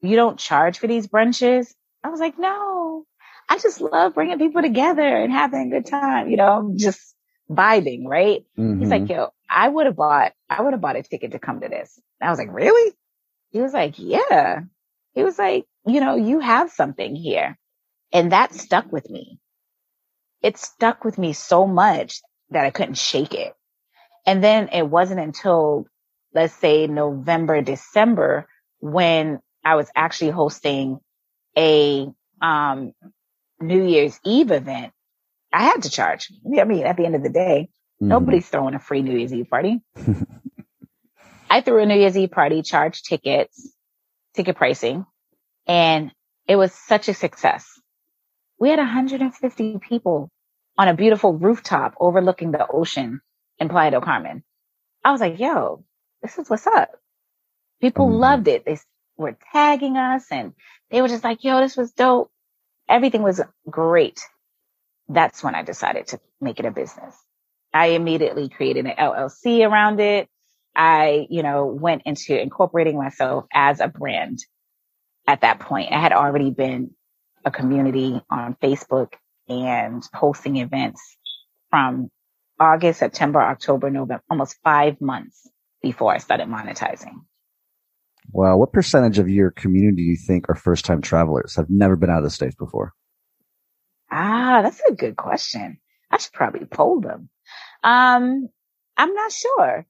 you don't charge for these brunches? I was like, no, I just love bringing people together and having a good time, you know, just vibing, right? He's Mhm. like, yo, I would have bought, I would have bought a ticket to come to this. And I was like, really? He was like, yeah. He was like, you know, you have something here. And that stuck with me. It stuck with me so much that I couldn't shake it. And then it wasn't until, let's say November, December, when I was actually hosting a, um, New Year's Eve event. I had to charge. I mean, at the end of the day, Mhm. Nobody's throwing a free New Year's Eve party. I threw a New Year's Eve party, charged tickets, ticket pricing, and it was such a success. We had 150 people on a beautiful rooftop overlooking the ocean in Playa del Carmen. I was like, yo, this is what's up. People Mhm. loved it. They were tagging us and they were just like, yo, this was dope. Everything was great. That's when I decided to make it a business. I immediately created an LLC around it. I, you know, went into incorporating myself as a brand at that point. I had already been a community on Facebook and hosting events from August, September, October, November, almost five months before I started monetizing. Wow. What percentage of your community do you think are first time travelers? Have never been out of the States before? Ah, that's a good question. I should probably poll them. Um, I'm not sure.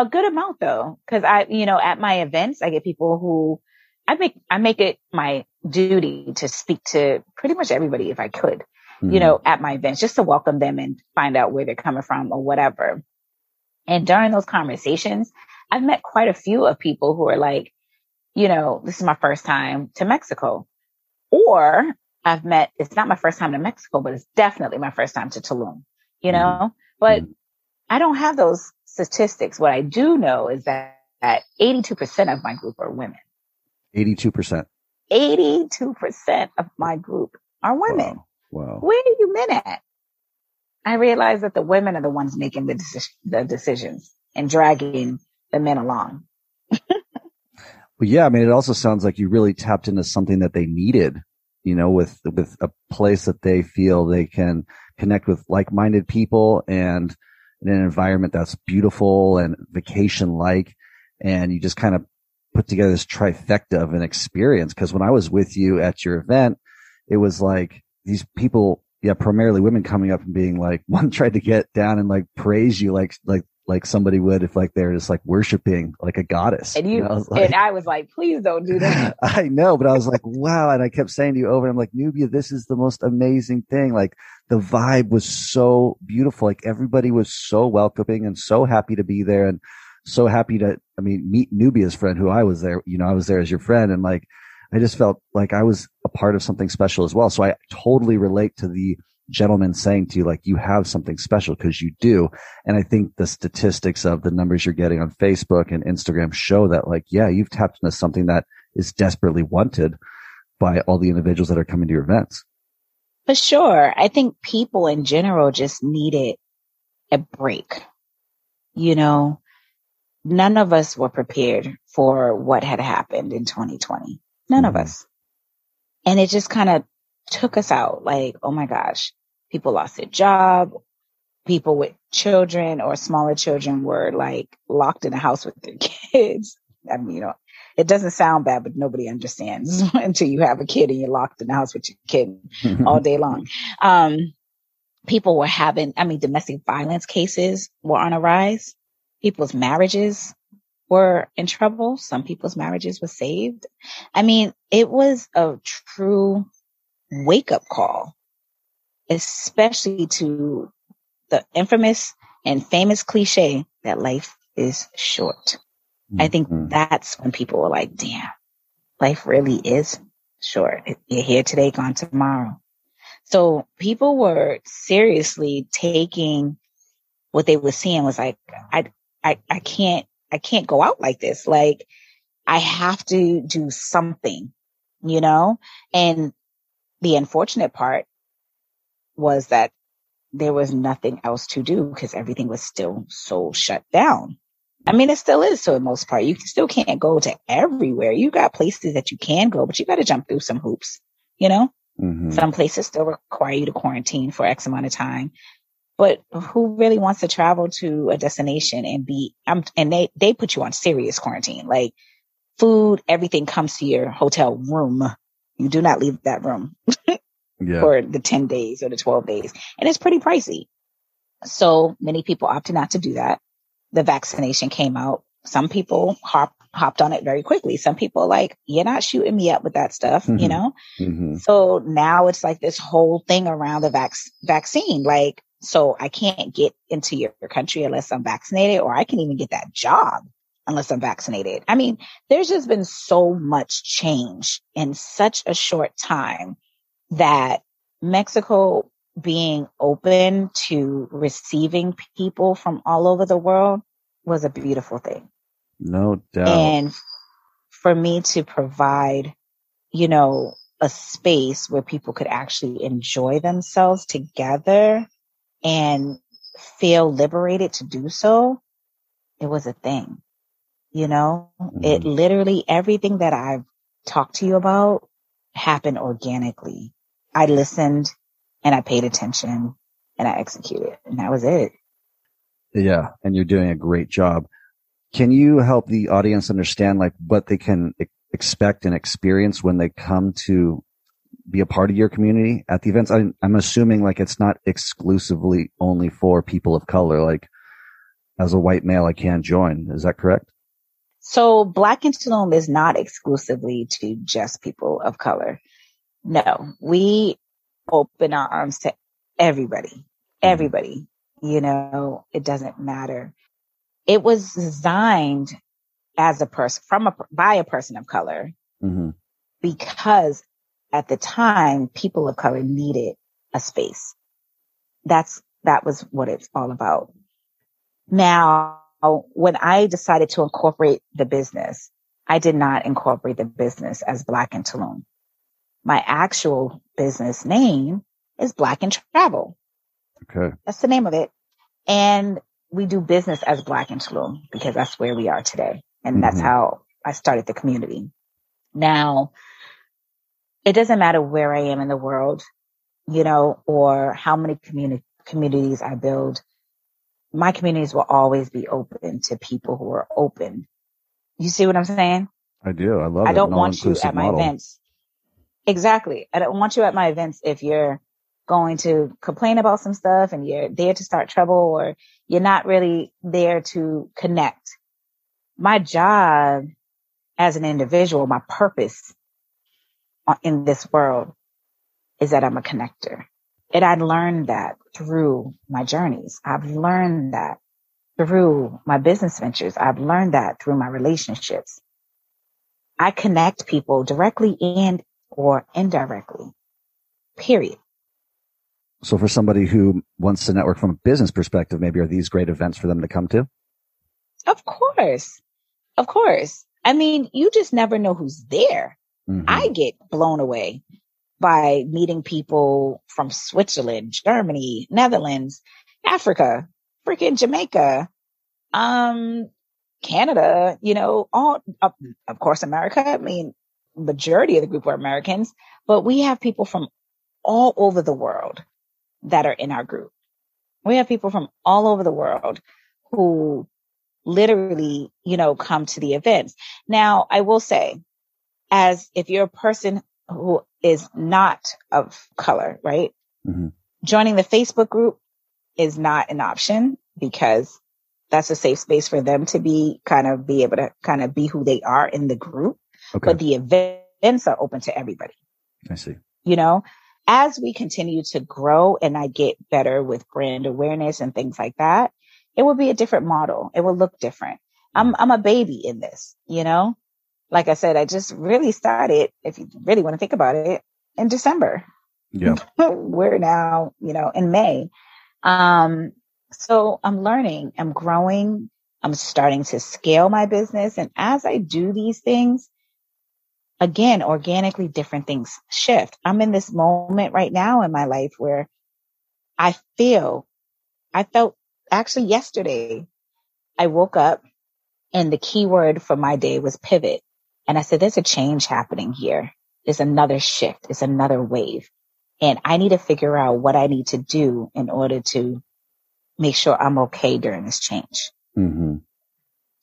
A good amount though, because I, you know, at my events, I get people who I make, I make it my duty to speak to pretty much everybody if I could, mm-hmm. you know, at my events, just to welcome them and find out where they're coming from or whatever. And during those conversations, I've met quite a few of people who are like, you know, this is my first time to Mexico. Or I've met, it's not my first time to Mexico, but it's definitely my first time to Tulum, you know, mm-hmm. but mm-hmm. I don't have those statistics. What I do know is that, that 82% of my group are women. 82%. 82% of my group are women. Wow. wow. Where are you men at? I realize that the women are the ones making the, deci- the decisions and dragging the men along. well, yeah, I mean, it also sounds like you really tapped into something that they needed, you know, with, with a place that they feel they can connect with like-minded people and in an environment that's beautiful and vacation like. And you just kind of put together this trifecta of an experience. Cause when I was with you at your event, it was like these people, yeah, primarily women coming up and being like, one tried to get down and like praise you, like, like, like somebody would if like they're just like worshiping like a goddess. And you, you know, I like, and I was like, please don't do that. I know, but I was like, wow. And I kept saying to you over, and I'm like, Nubia, this is the most amazing thing. Like the vibe was so beautiful. Like everybody was so welcoming and so happy to be there. And so happy to, I mean, meet Nubia's friend who I was there, you know, I was there as your friend and like, I just felt like I was a part of something special as well. So I totally relate to the gentleman saying to you, like, you have something special because you do. And I think the statistics of the numbers you're getting on Facebook and Instagram show that like, yeah, you've tapped into something that is desperately wanted by all the individuals that are coming to your events. For sure. I think people in general just needed a break. You know, none of us were prepared for what had happened in 2020. None mm-hmm. of us. And it just kind of took us out like, oh my gosh, people lost their job. People with children or smaller children were like locked in a house with their kids. I mean, you know, it doesn't sound bad, but nobody understands until you have a kid and you're locked in the house with your kid all day long. Um, people were having, I mean, domestic violence cases were on a rise people's marriages were in trouble. Some people's marriages were saved. I mean, it was a true wake up call, especially to the infamous and famous cliche that life is short. Mm-hmm. I think mm-hmm. that's when people were like, damn, life really is short. You're here today, gone tomorrow. So people were seriously taking what they were seeing was like, I, I, I can't, I can't go out like this. Like I have to do something, you know? And the unfortunate part was that there was nothing else to do because everything was still so shut down. I mean, it still is to the most part. You still can't go to everywhere. You got places that you can go, but you got to jump through some hoops, you know? Mm-hmm. Some places still require you to quarantine for X amount of time but who really wants to travel to a destination and be, um, and they, they put you on serious quarantine, like food, everything comes to your hotel room. You do not leave that room yeah. for the 10 days or the 12 days. And it's pretty pricey. So many people opted not to do that. The vaccination came out. Some people hop, hopped on it very quickly. Some people like, you're not shooting me up with that stuff, mm-hmm. you know? Mm-hmm. So now it's like this whole thing around the vac- vaccine. Like so I can't get into your country unless I'm vaccinated, or I can even get that job unless I'm vaccinated. I mean, there's just been so much change in such a short time that Mexico being open to receiving people from all over the world was a beautiful thing. No doubt. And for me to provide, you know, a space where people could actually enjoy themselves together and feel liberated to do so, it was a thing. You know, mm-hmm. it literally everything that I've talked to you about happened organically. I listened and I paid attention and I executed and that was it. Yeah. And you're doing a great job. Can you help the audience understand like what they can expect and experience when they come to be a part of your community at the events? I'm, I'm assuming like it's not exclusively only for people of color. Like as a white male, I can't join. Is that correct? So Black in Tulum is not exclusively to just people of color. No, we open our arms to everybody, everybody, you know, it doesn't matter. It was designed as a person from a, by a person of color Mm-hmm. because at the time people of color needed a space. That's, that was what it's all about. Now, when I decided to incorporate the business, I did not incorporate the business as Black in Tulum. My actual business name is Black and Travel. Okay. That's the name of it. And we do business as Black in Tulum because that's where we are today. And that's Mhm. how I started the community. Now, it doesn't matter where I am in the world, you know, or how many communi- communities I build. My communities will always be open to people who are open. You see what I'm saying? I do. I love I it. don't want you at my model. events. Exactly. I don't want you at my events if you're going to complain about some stuff and you're there to start trouble or you're not really there to connect. My job as an individual, my purpose in this world is that I'm a connector. And I learned that through my journeys. I've learned that through my business ventures. I've learned that through my relationships. I connect people directly and or indirectly. Period. So for somebody who wants to network from a business perspective, maybe are these great events for them to come to? Of course. Of course. I mean, you just never know who's there. Mhm. I get blown away by meeting people from Switzerland, Germany, Netherlands, Africa, freaking Jamaica, um, Canada, you know, all, of, of course, America. I mean, majority of the group are Americans, but we have people from all over the world that are in our group. We have people from all over the world who literally, you know, come to the events. Now, I will say, as if you're a person who is not of color, right? Mhm. Joining the Facebook group is not an option because that's a safe space for them to be kind of be able to kind of be who they are in the group. Okay. But the events are open to everybody I see. you know, as we continue to grow and I get better with brand awareness and things like that, it will be a different model. It will look different. I'm, I'm a baby in this, you know, like I said, I just really started, if you really want to think about it in December. Yeah. We're now, you know, in May. Um, so I'm learning, I'm growing, I'm starting to scale my business. And as I do these things, again, organically different things shift. I'm in this moment right now in my life where I feel, I felt actually yesterday, I woke up and the key word for my day was pivot. And I said, there's a change happening here. There's another shift. It's another wave. And I need to figure out what I need to do in order to make sure I'm okay during this change. hmm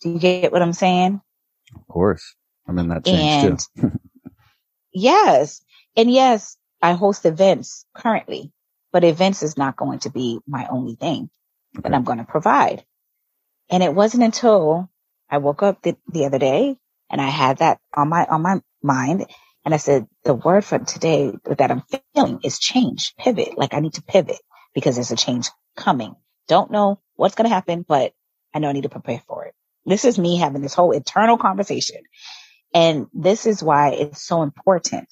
Do you get what I'm saying? Of course. I'm in that change And too. yes. And yes, I host events currently, but events is not going to be my only thing that I'm going to provide. And it wasn't until I woke up the, the other day and I had that on my, on my mind. And I said, the word for today that I'm feeling is change, pivot. Like I need to pivot because there's a change coming. Don't know what's going to happen, but I know I need to prepare for it. This is me having this whole internal conversation. And this is why it's so important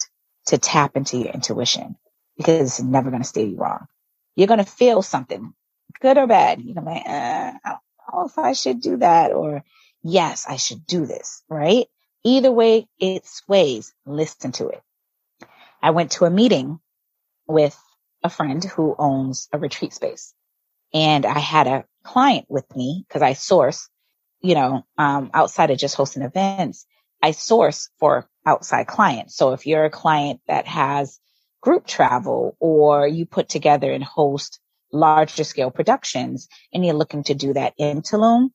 to tap into your intuition because it's never going to steer you wrong. You're going to feel something good or bad. You're going to be like, uh, I don't know if I should do that or yes, I should do this, right? Either way it sways, listen to it. I went to a meeting with a friend who owns a retreat space and I had a client with me because I source, you know, um, outside of just hosting events, I source for outside clients. So if you're a client that has group travel or you put together and host larger scale productions and you're looking to do that in Tulum,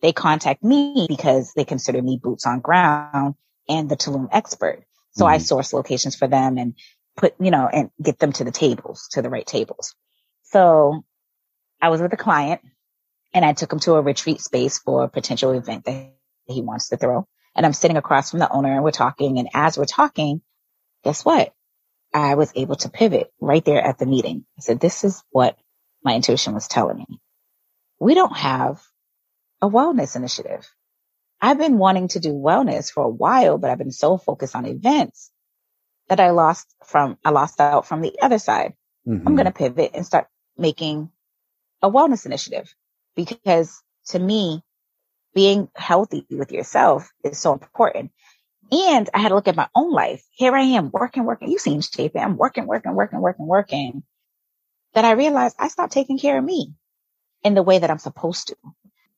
they contact me because they consider me boots on ground and the Tulum expert. So I Mhm. source locations for them and put, you know, and get them to the tables, to the right tables. So I was with a client and I took him to a retreat space for a potential event that he wants to throw. And I'm sitting across from the owner and we're talking. And as we're talking, guess what? I was able to pivot right there at the meeting. I said, this is what my intuition was telling me. We don't have a wellness initiative. I've been wanting to do wellness for a while, but I've been so focused on events that I lost from, I lost out from the other side. Mm-hmm. I'm going to pivot and start making a wellness initiative because to me, being healthy with yourself is so important. And I had to look at my own life. Here I am working, working. You seen shape. I'm working, working, working, working, working. That I realized I stopped taking care of me in the way that I'm supposed to.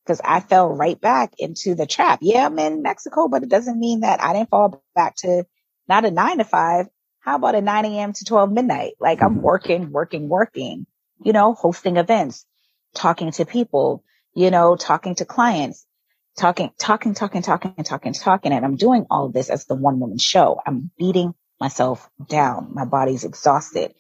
Cause I fell right back into the trap. Yeah, I'm in Mexico, but it doesn't mean that I didn't fall back to not a nine to five. How about a 9 a.m. to 12 midnight? Like I'm mm-hmm. working, working, working, you know, hosting events, talking to people, you know, talking to clients, talking, talking, talking, talking, talking, talking. And I'm doing all this as the one woman show. I'm beating myself down. My body's exhausted.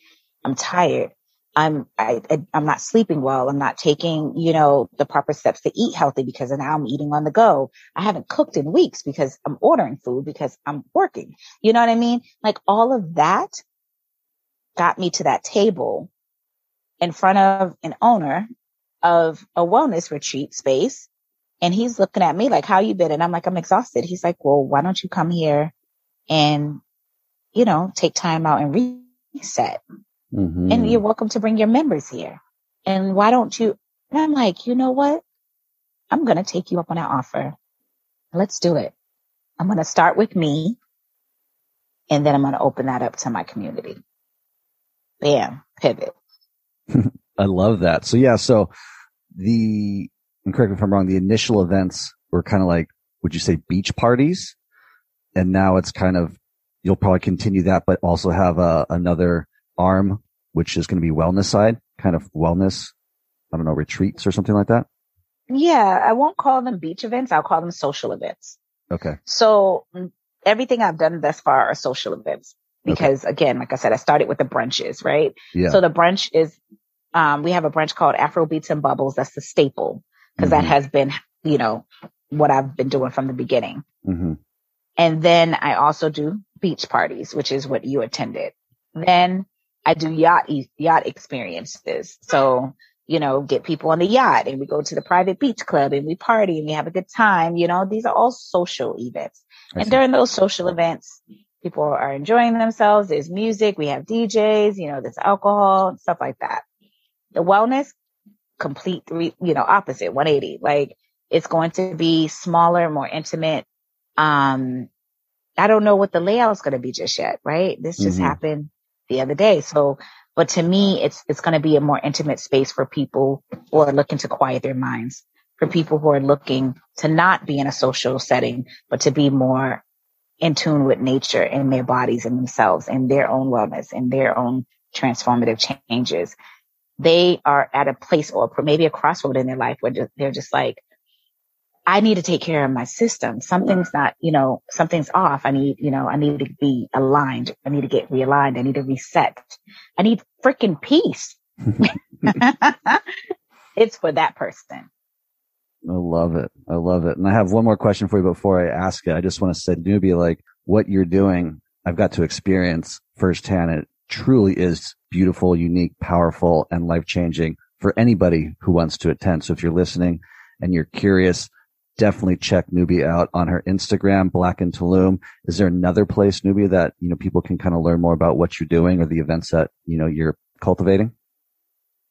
I'm tired. I'm, I, I'm not sleeping well. I'm not taking, you know, the proper steps to eat healthy because now I'm eating on the go. I haven't cooked in weeks because I'm ordering food because I'm working. You know what I mean? Like all of that got me to that table in front of an owner of a wellness retreat space and he's looking at me like, how you been? And I'm like, I'm exhausted. He's like, well, why don't you come here and, you know, take time out and reset? Mm-hmm. And you're welcome to bring your members here. And why don't you? And I'm like, you know what? I'm going to take you up on that offer. Let's do it. I'm going to start with me and then I'm going to open that up to my community. Bam, pivot. I love that. So yeah, so the and correct me if I'm wrong, the initial events were kind of like, would you say beach parties? And now it's kind of, you'll probably continue that, but also have a, uh, another arm, which is going to be wellness side, kind of wellness, I don't know, retreats or something like that. Yeah. I won't call them beach events. I'll call them social events. Okay. So mm, everything I've done thus far are social events because okay. again, like I said, I started with the brunches, right? Yeah. So the brunch is, um, we have a brunch called Afro Beats and Bubbles. That's the staple because mm-hmm. that has been, you know, what I've been doing from the beginning. Mm-hmm. And then I also do beach parties, which is what you attended. Then I do yacht, yacht experiences. So, you know, get people on the yacht and we go to the private beach club and we party and we have a good time. You know, these are all social events. I and see. during those social events, people are enjoying themselves. There's music. We have DJs, you know, there's alcohol, stuff like that. The wellness complete, three, you know, opposite 180. Like it's going to be smaller, more intimate. Um, I don't know what the layout is going to be just yet, right? This just mm-hmm. happened the other day. So, but to me, it's, it's going to be a more intimate space for people who are looking to quiet their minds, for people who are looking to not be in a social setting, but to be more in tune with nature and their bodies and themselves and their own wellness and their own transformative changes they are at a place or maybe a crossroad in their life where they're just like, I need to take care of my system. Something's not, you know, something's off. I need, you know, I need to be aligned. I need to get realigned. I need to reset. I need freaking peace. it's for that person. I love it. I love it. And I have one more question for you before I ask it. I just want to say, Nubia, like what you're doing, I've got to experience firsthand. It truly is beautiful, unique, powerful, and life changing for anybody who wants to attend. So if you're listening and you're curious, definitely check Nubia out on her Instagram, Black in Tulum. Is there another place, Nubia, that, you know, people can kind of learn more about what you're doing or the events that, you know, you're cultivating?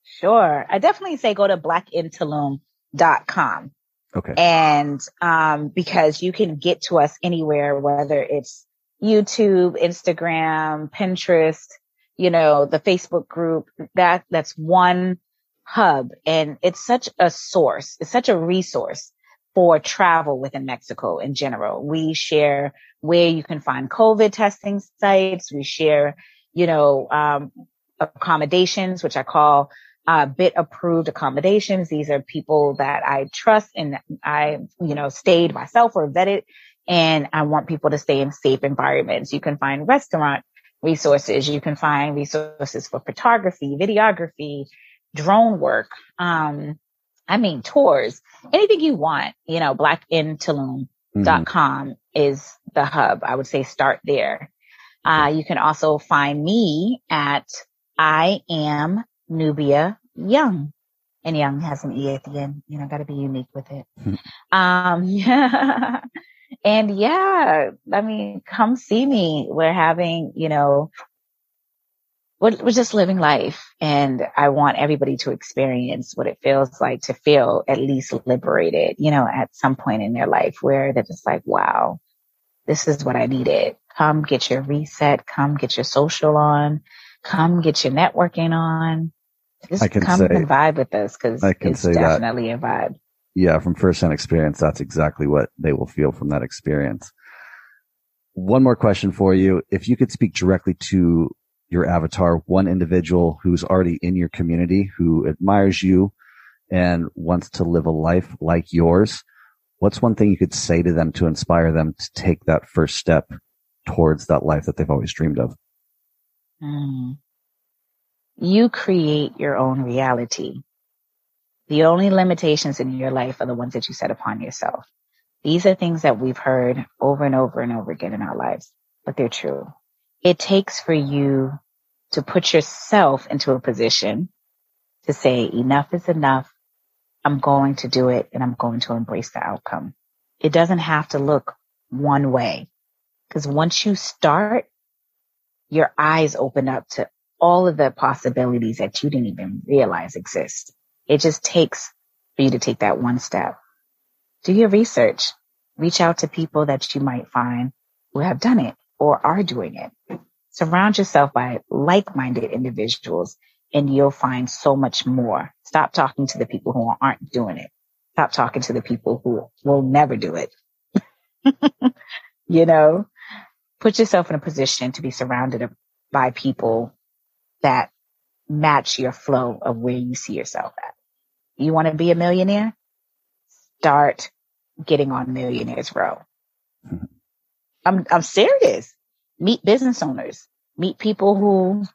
Sure. I definitely say go to blackintulum.com. Okay. And, um, because you can get to us anywhere, whether it's YouTube, Instagram, Pinterest, you know, the Facebook group, that, that's one hub and it's such a source. It's such a resource for travel within Mexico in general. We share where you can find COVID testing sites. We share, you know, um, accommodations, which I call uh, bit approved accommodations. These are people that I trust and I, you know, stayed myself or vetted and I want people to stay in safe environments. You can find restaurant resources. You can find resources for photography, videography, drone work. Um, I mean, tours, anything you want, you know, blackintulum.com mm-hmm. is the hub. I would say start there. Uh, you can also find me at I am Nubia Younge. And Younge has an E at the end. You know, got to be unique with it. Hmm. um, yeah. And yeah, I mean, come see me. We're having, you know, we're, we're just living life. And I want everybody to experience what it feels like to feel at least liberated, you know, at some point in their life where they're just like, wow, this is what I needed. Come get your reset. Come get your social on. Come get your networking on. Just I can come say, and vibe with us because it's definitely that, a vibe. Yeah, from firsthand experience, that's exactly what they will feel from that experience. One more question for you. If you could speak directly to your avatar, one individual who's already in your community, who admires you and wants to live a life like yours, what's one thing you could say to them to inspire them to take that first step towards that life that they've always dreamed of? Mm. You create your own reality. The only limitations in your life are the ones that you set upon yourself. These are things that we've heard over and over and over again in our lives, but they're true. It takes for you to put yourself into a position to say enough is enough. I'm going to do it and I'm going to embrace the outcome. It doesn't have to look one way because once you start, your eyes open up to all of the possibilities that you didn't even realize exist. It just takes for you to take that one step. Do your research. Reach out to people that you might find who have done it or are doing it. Surround yourself by like-minded individuals and you'll find so much more. Stop talking to the people who aren't doing it. Stop talking to the people who will never do it. you know, put yourself in a position to be surrounded by people that match your flow of where you see yourself at. You want to be a millionaire? Start getting on Millionaires Row. Mm-hmm. I'm, I'm serious. Meet business owners, meet people who,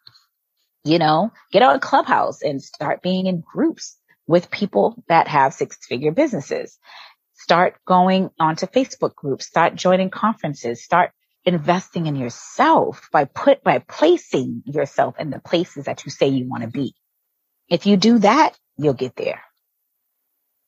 you know, get on a clubhouse and start being in groups with people that have six figure businesses. Start going onto Facebook groups, start joining conferences, start investing in yourself by put, by placing yourself in the places that you say you want to be. If you do that, you'll get there.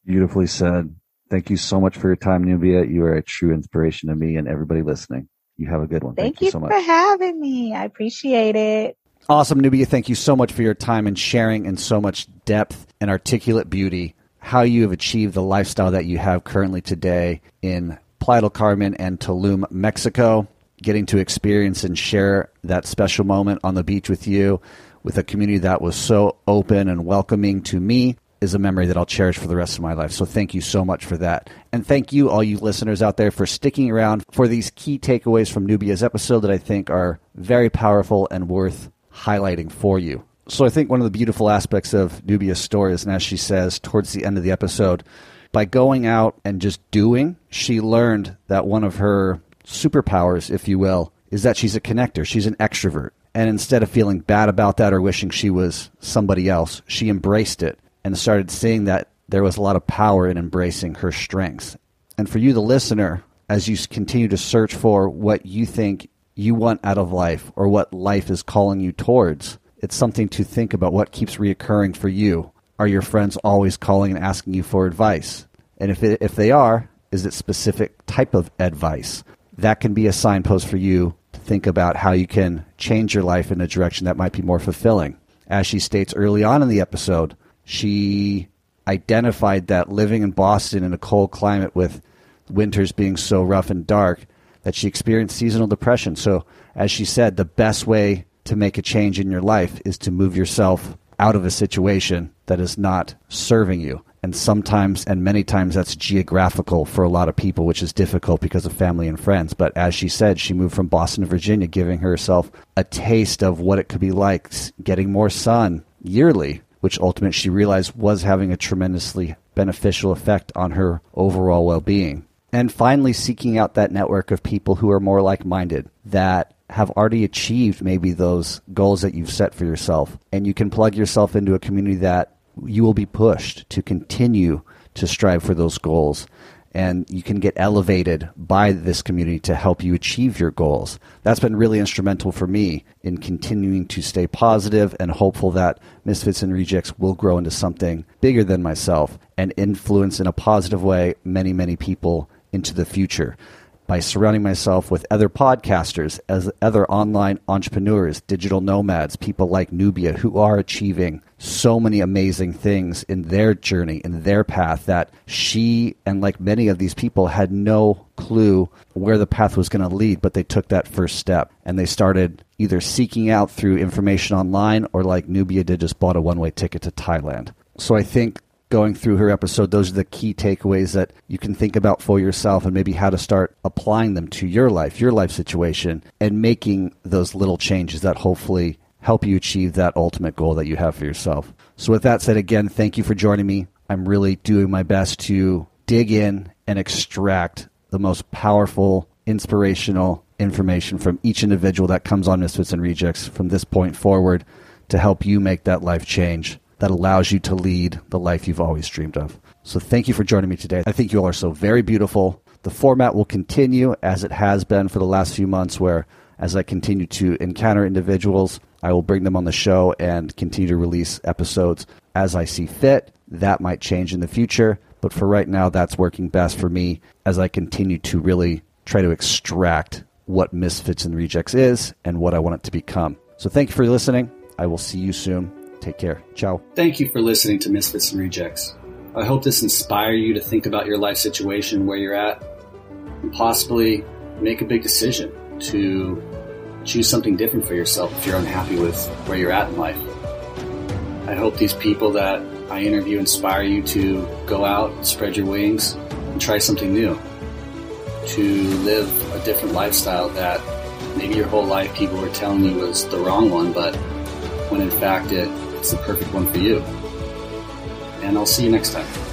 Beautifully said. Thank you so much for your time, Nubia. You are a true inspiration to me and everybody listening. You have a good one. Thank, Thank you, you so much for having me. I appreciate it. Awesome, Nubia. Thank you so much for your time and sharing in so much depth and articulate beauty how you have achieved the lifestyle that you have currently today in Playa del Carmen and Tulum, Mexico. Getting to experience and share that special moment on the beach with you with a community that was so open and welcoming to me is a memory that I'll cherish for the rest of my life. So thank you so much for that. And thank you, all you listeners out there, for sticking around for these key takeaways from Nubia's episode that I think are very powerful and worth highlighting for you. So I think one of the beautiful aspects of Nubia's story is, and as she says towards the end of the episode, by going out and just doing, she learned that one of her superpowers, if you will, is that she's a connector. She's an extrovert. And instead of feeling bad about that or wishing she was somebody else, she embraced it and started seeing that there was a lot of power in embracing her strengths. And for you, the listener, as you continue to search for what you think you want out of life or what life is calling you towards, it's something to think about what keeps reoccurring for you. Are your friends always calling and asking you for advice? And if, it, if they are, is it specific type of advice? That can be a signpost for you to think about how you can change your life in a direction that might be more fulfilling. As she states early on in the episode, she identified that living in Boston in a cold climate with winters being so rough and dark that she experienced seasonal depression. So, as she said, the best way to make a change in your life is to move yourself out of a situation that is not serving you. And sometimes, and many times, that's geographical for a lot of people, which is difficult because of family and friends. But as she said, she moved from Boston to Virginia, giving herself a taste of what it could be like getting more sun yearly which ultimately she realized was having a tremendously beneficial effect on her overall well being. And finally, seeking out that network of people who are more like minded, that have already achieved maybe those goals that you've set for yourself. And you can plug yourself into a community that you will be pushed to continue to strive for those goals and you can get elevated by this community to help you achieve your goals. That's been really instrumental for me in continuing to stay positive and hopeful that Misfits and Rejects will grow into something bigger than myself and influence in a positive way many, many people into the future by surrounding myself with other podcasters, as other online entrepreneurs, digital nomads, people like Nubia who are achieving so many amazing things in their journey, in their path that she and like many of these people had no clue where the path was going to lead, but they took that first step and they started either seeking out through information online or like Nubia did just bought a one-way ticket to Thailand. So I think going through her episode, those are the key takeaways that you can think about for yourself and maybe how to start applying them to your life, your life situation, and making those little changes that hopefully help you achieve that ultimate goal that you have for yourself. So, with that said, again, thank you for joining me. I'm really doing my best to dig in and extract the most powerful, inspirational information from each individual that comes on Misfits and Rejects from this point forward to help you make that life change that allows you to lead the life you've always dreamed of. So thank you for joining me today. I think you all are so very beautiful. The format will continue as it has been for the last few months, where as I continue to encounter individuals, I will bring them on the show and continue to release episodes as I see fit. That might change in the future, but for right now, that's working best for me as I continue to really try to extract what Misfits and Rejects is and what I want it to become. So thank you for listening. I will see you soon. Take care. Ciao. Thank you for listening to Misfits and Rejects. I hope this inspire you to think about your life situation, where you're at, and possibly make a big decision to choose something different for yourself if you're unhappy with where you're at in life. I hope these people that I interview inspire you to go out, spread your wings, and try something new. To live a different lifestyle that maybe your whole life people were telling you was the wrong one, but when in fact it it's the perfect one for you. And I'll see you next time.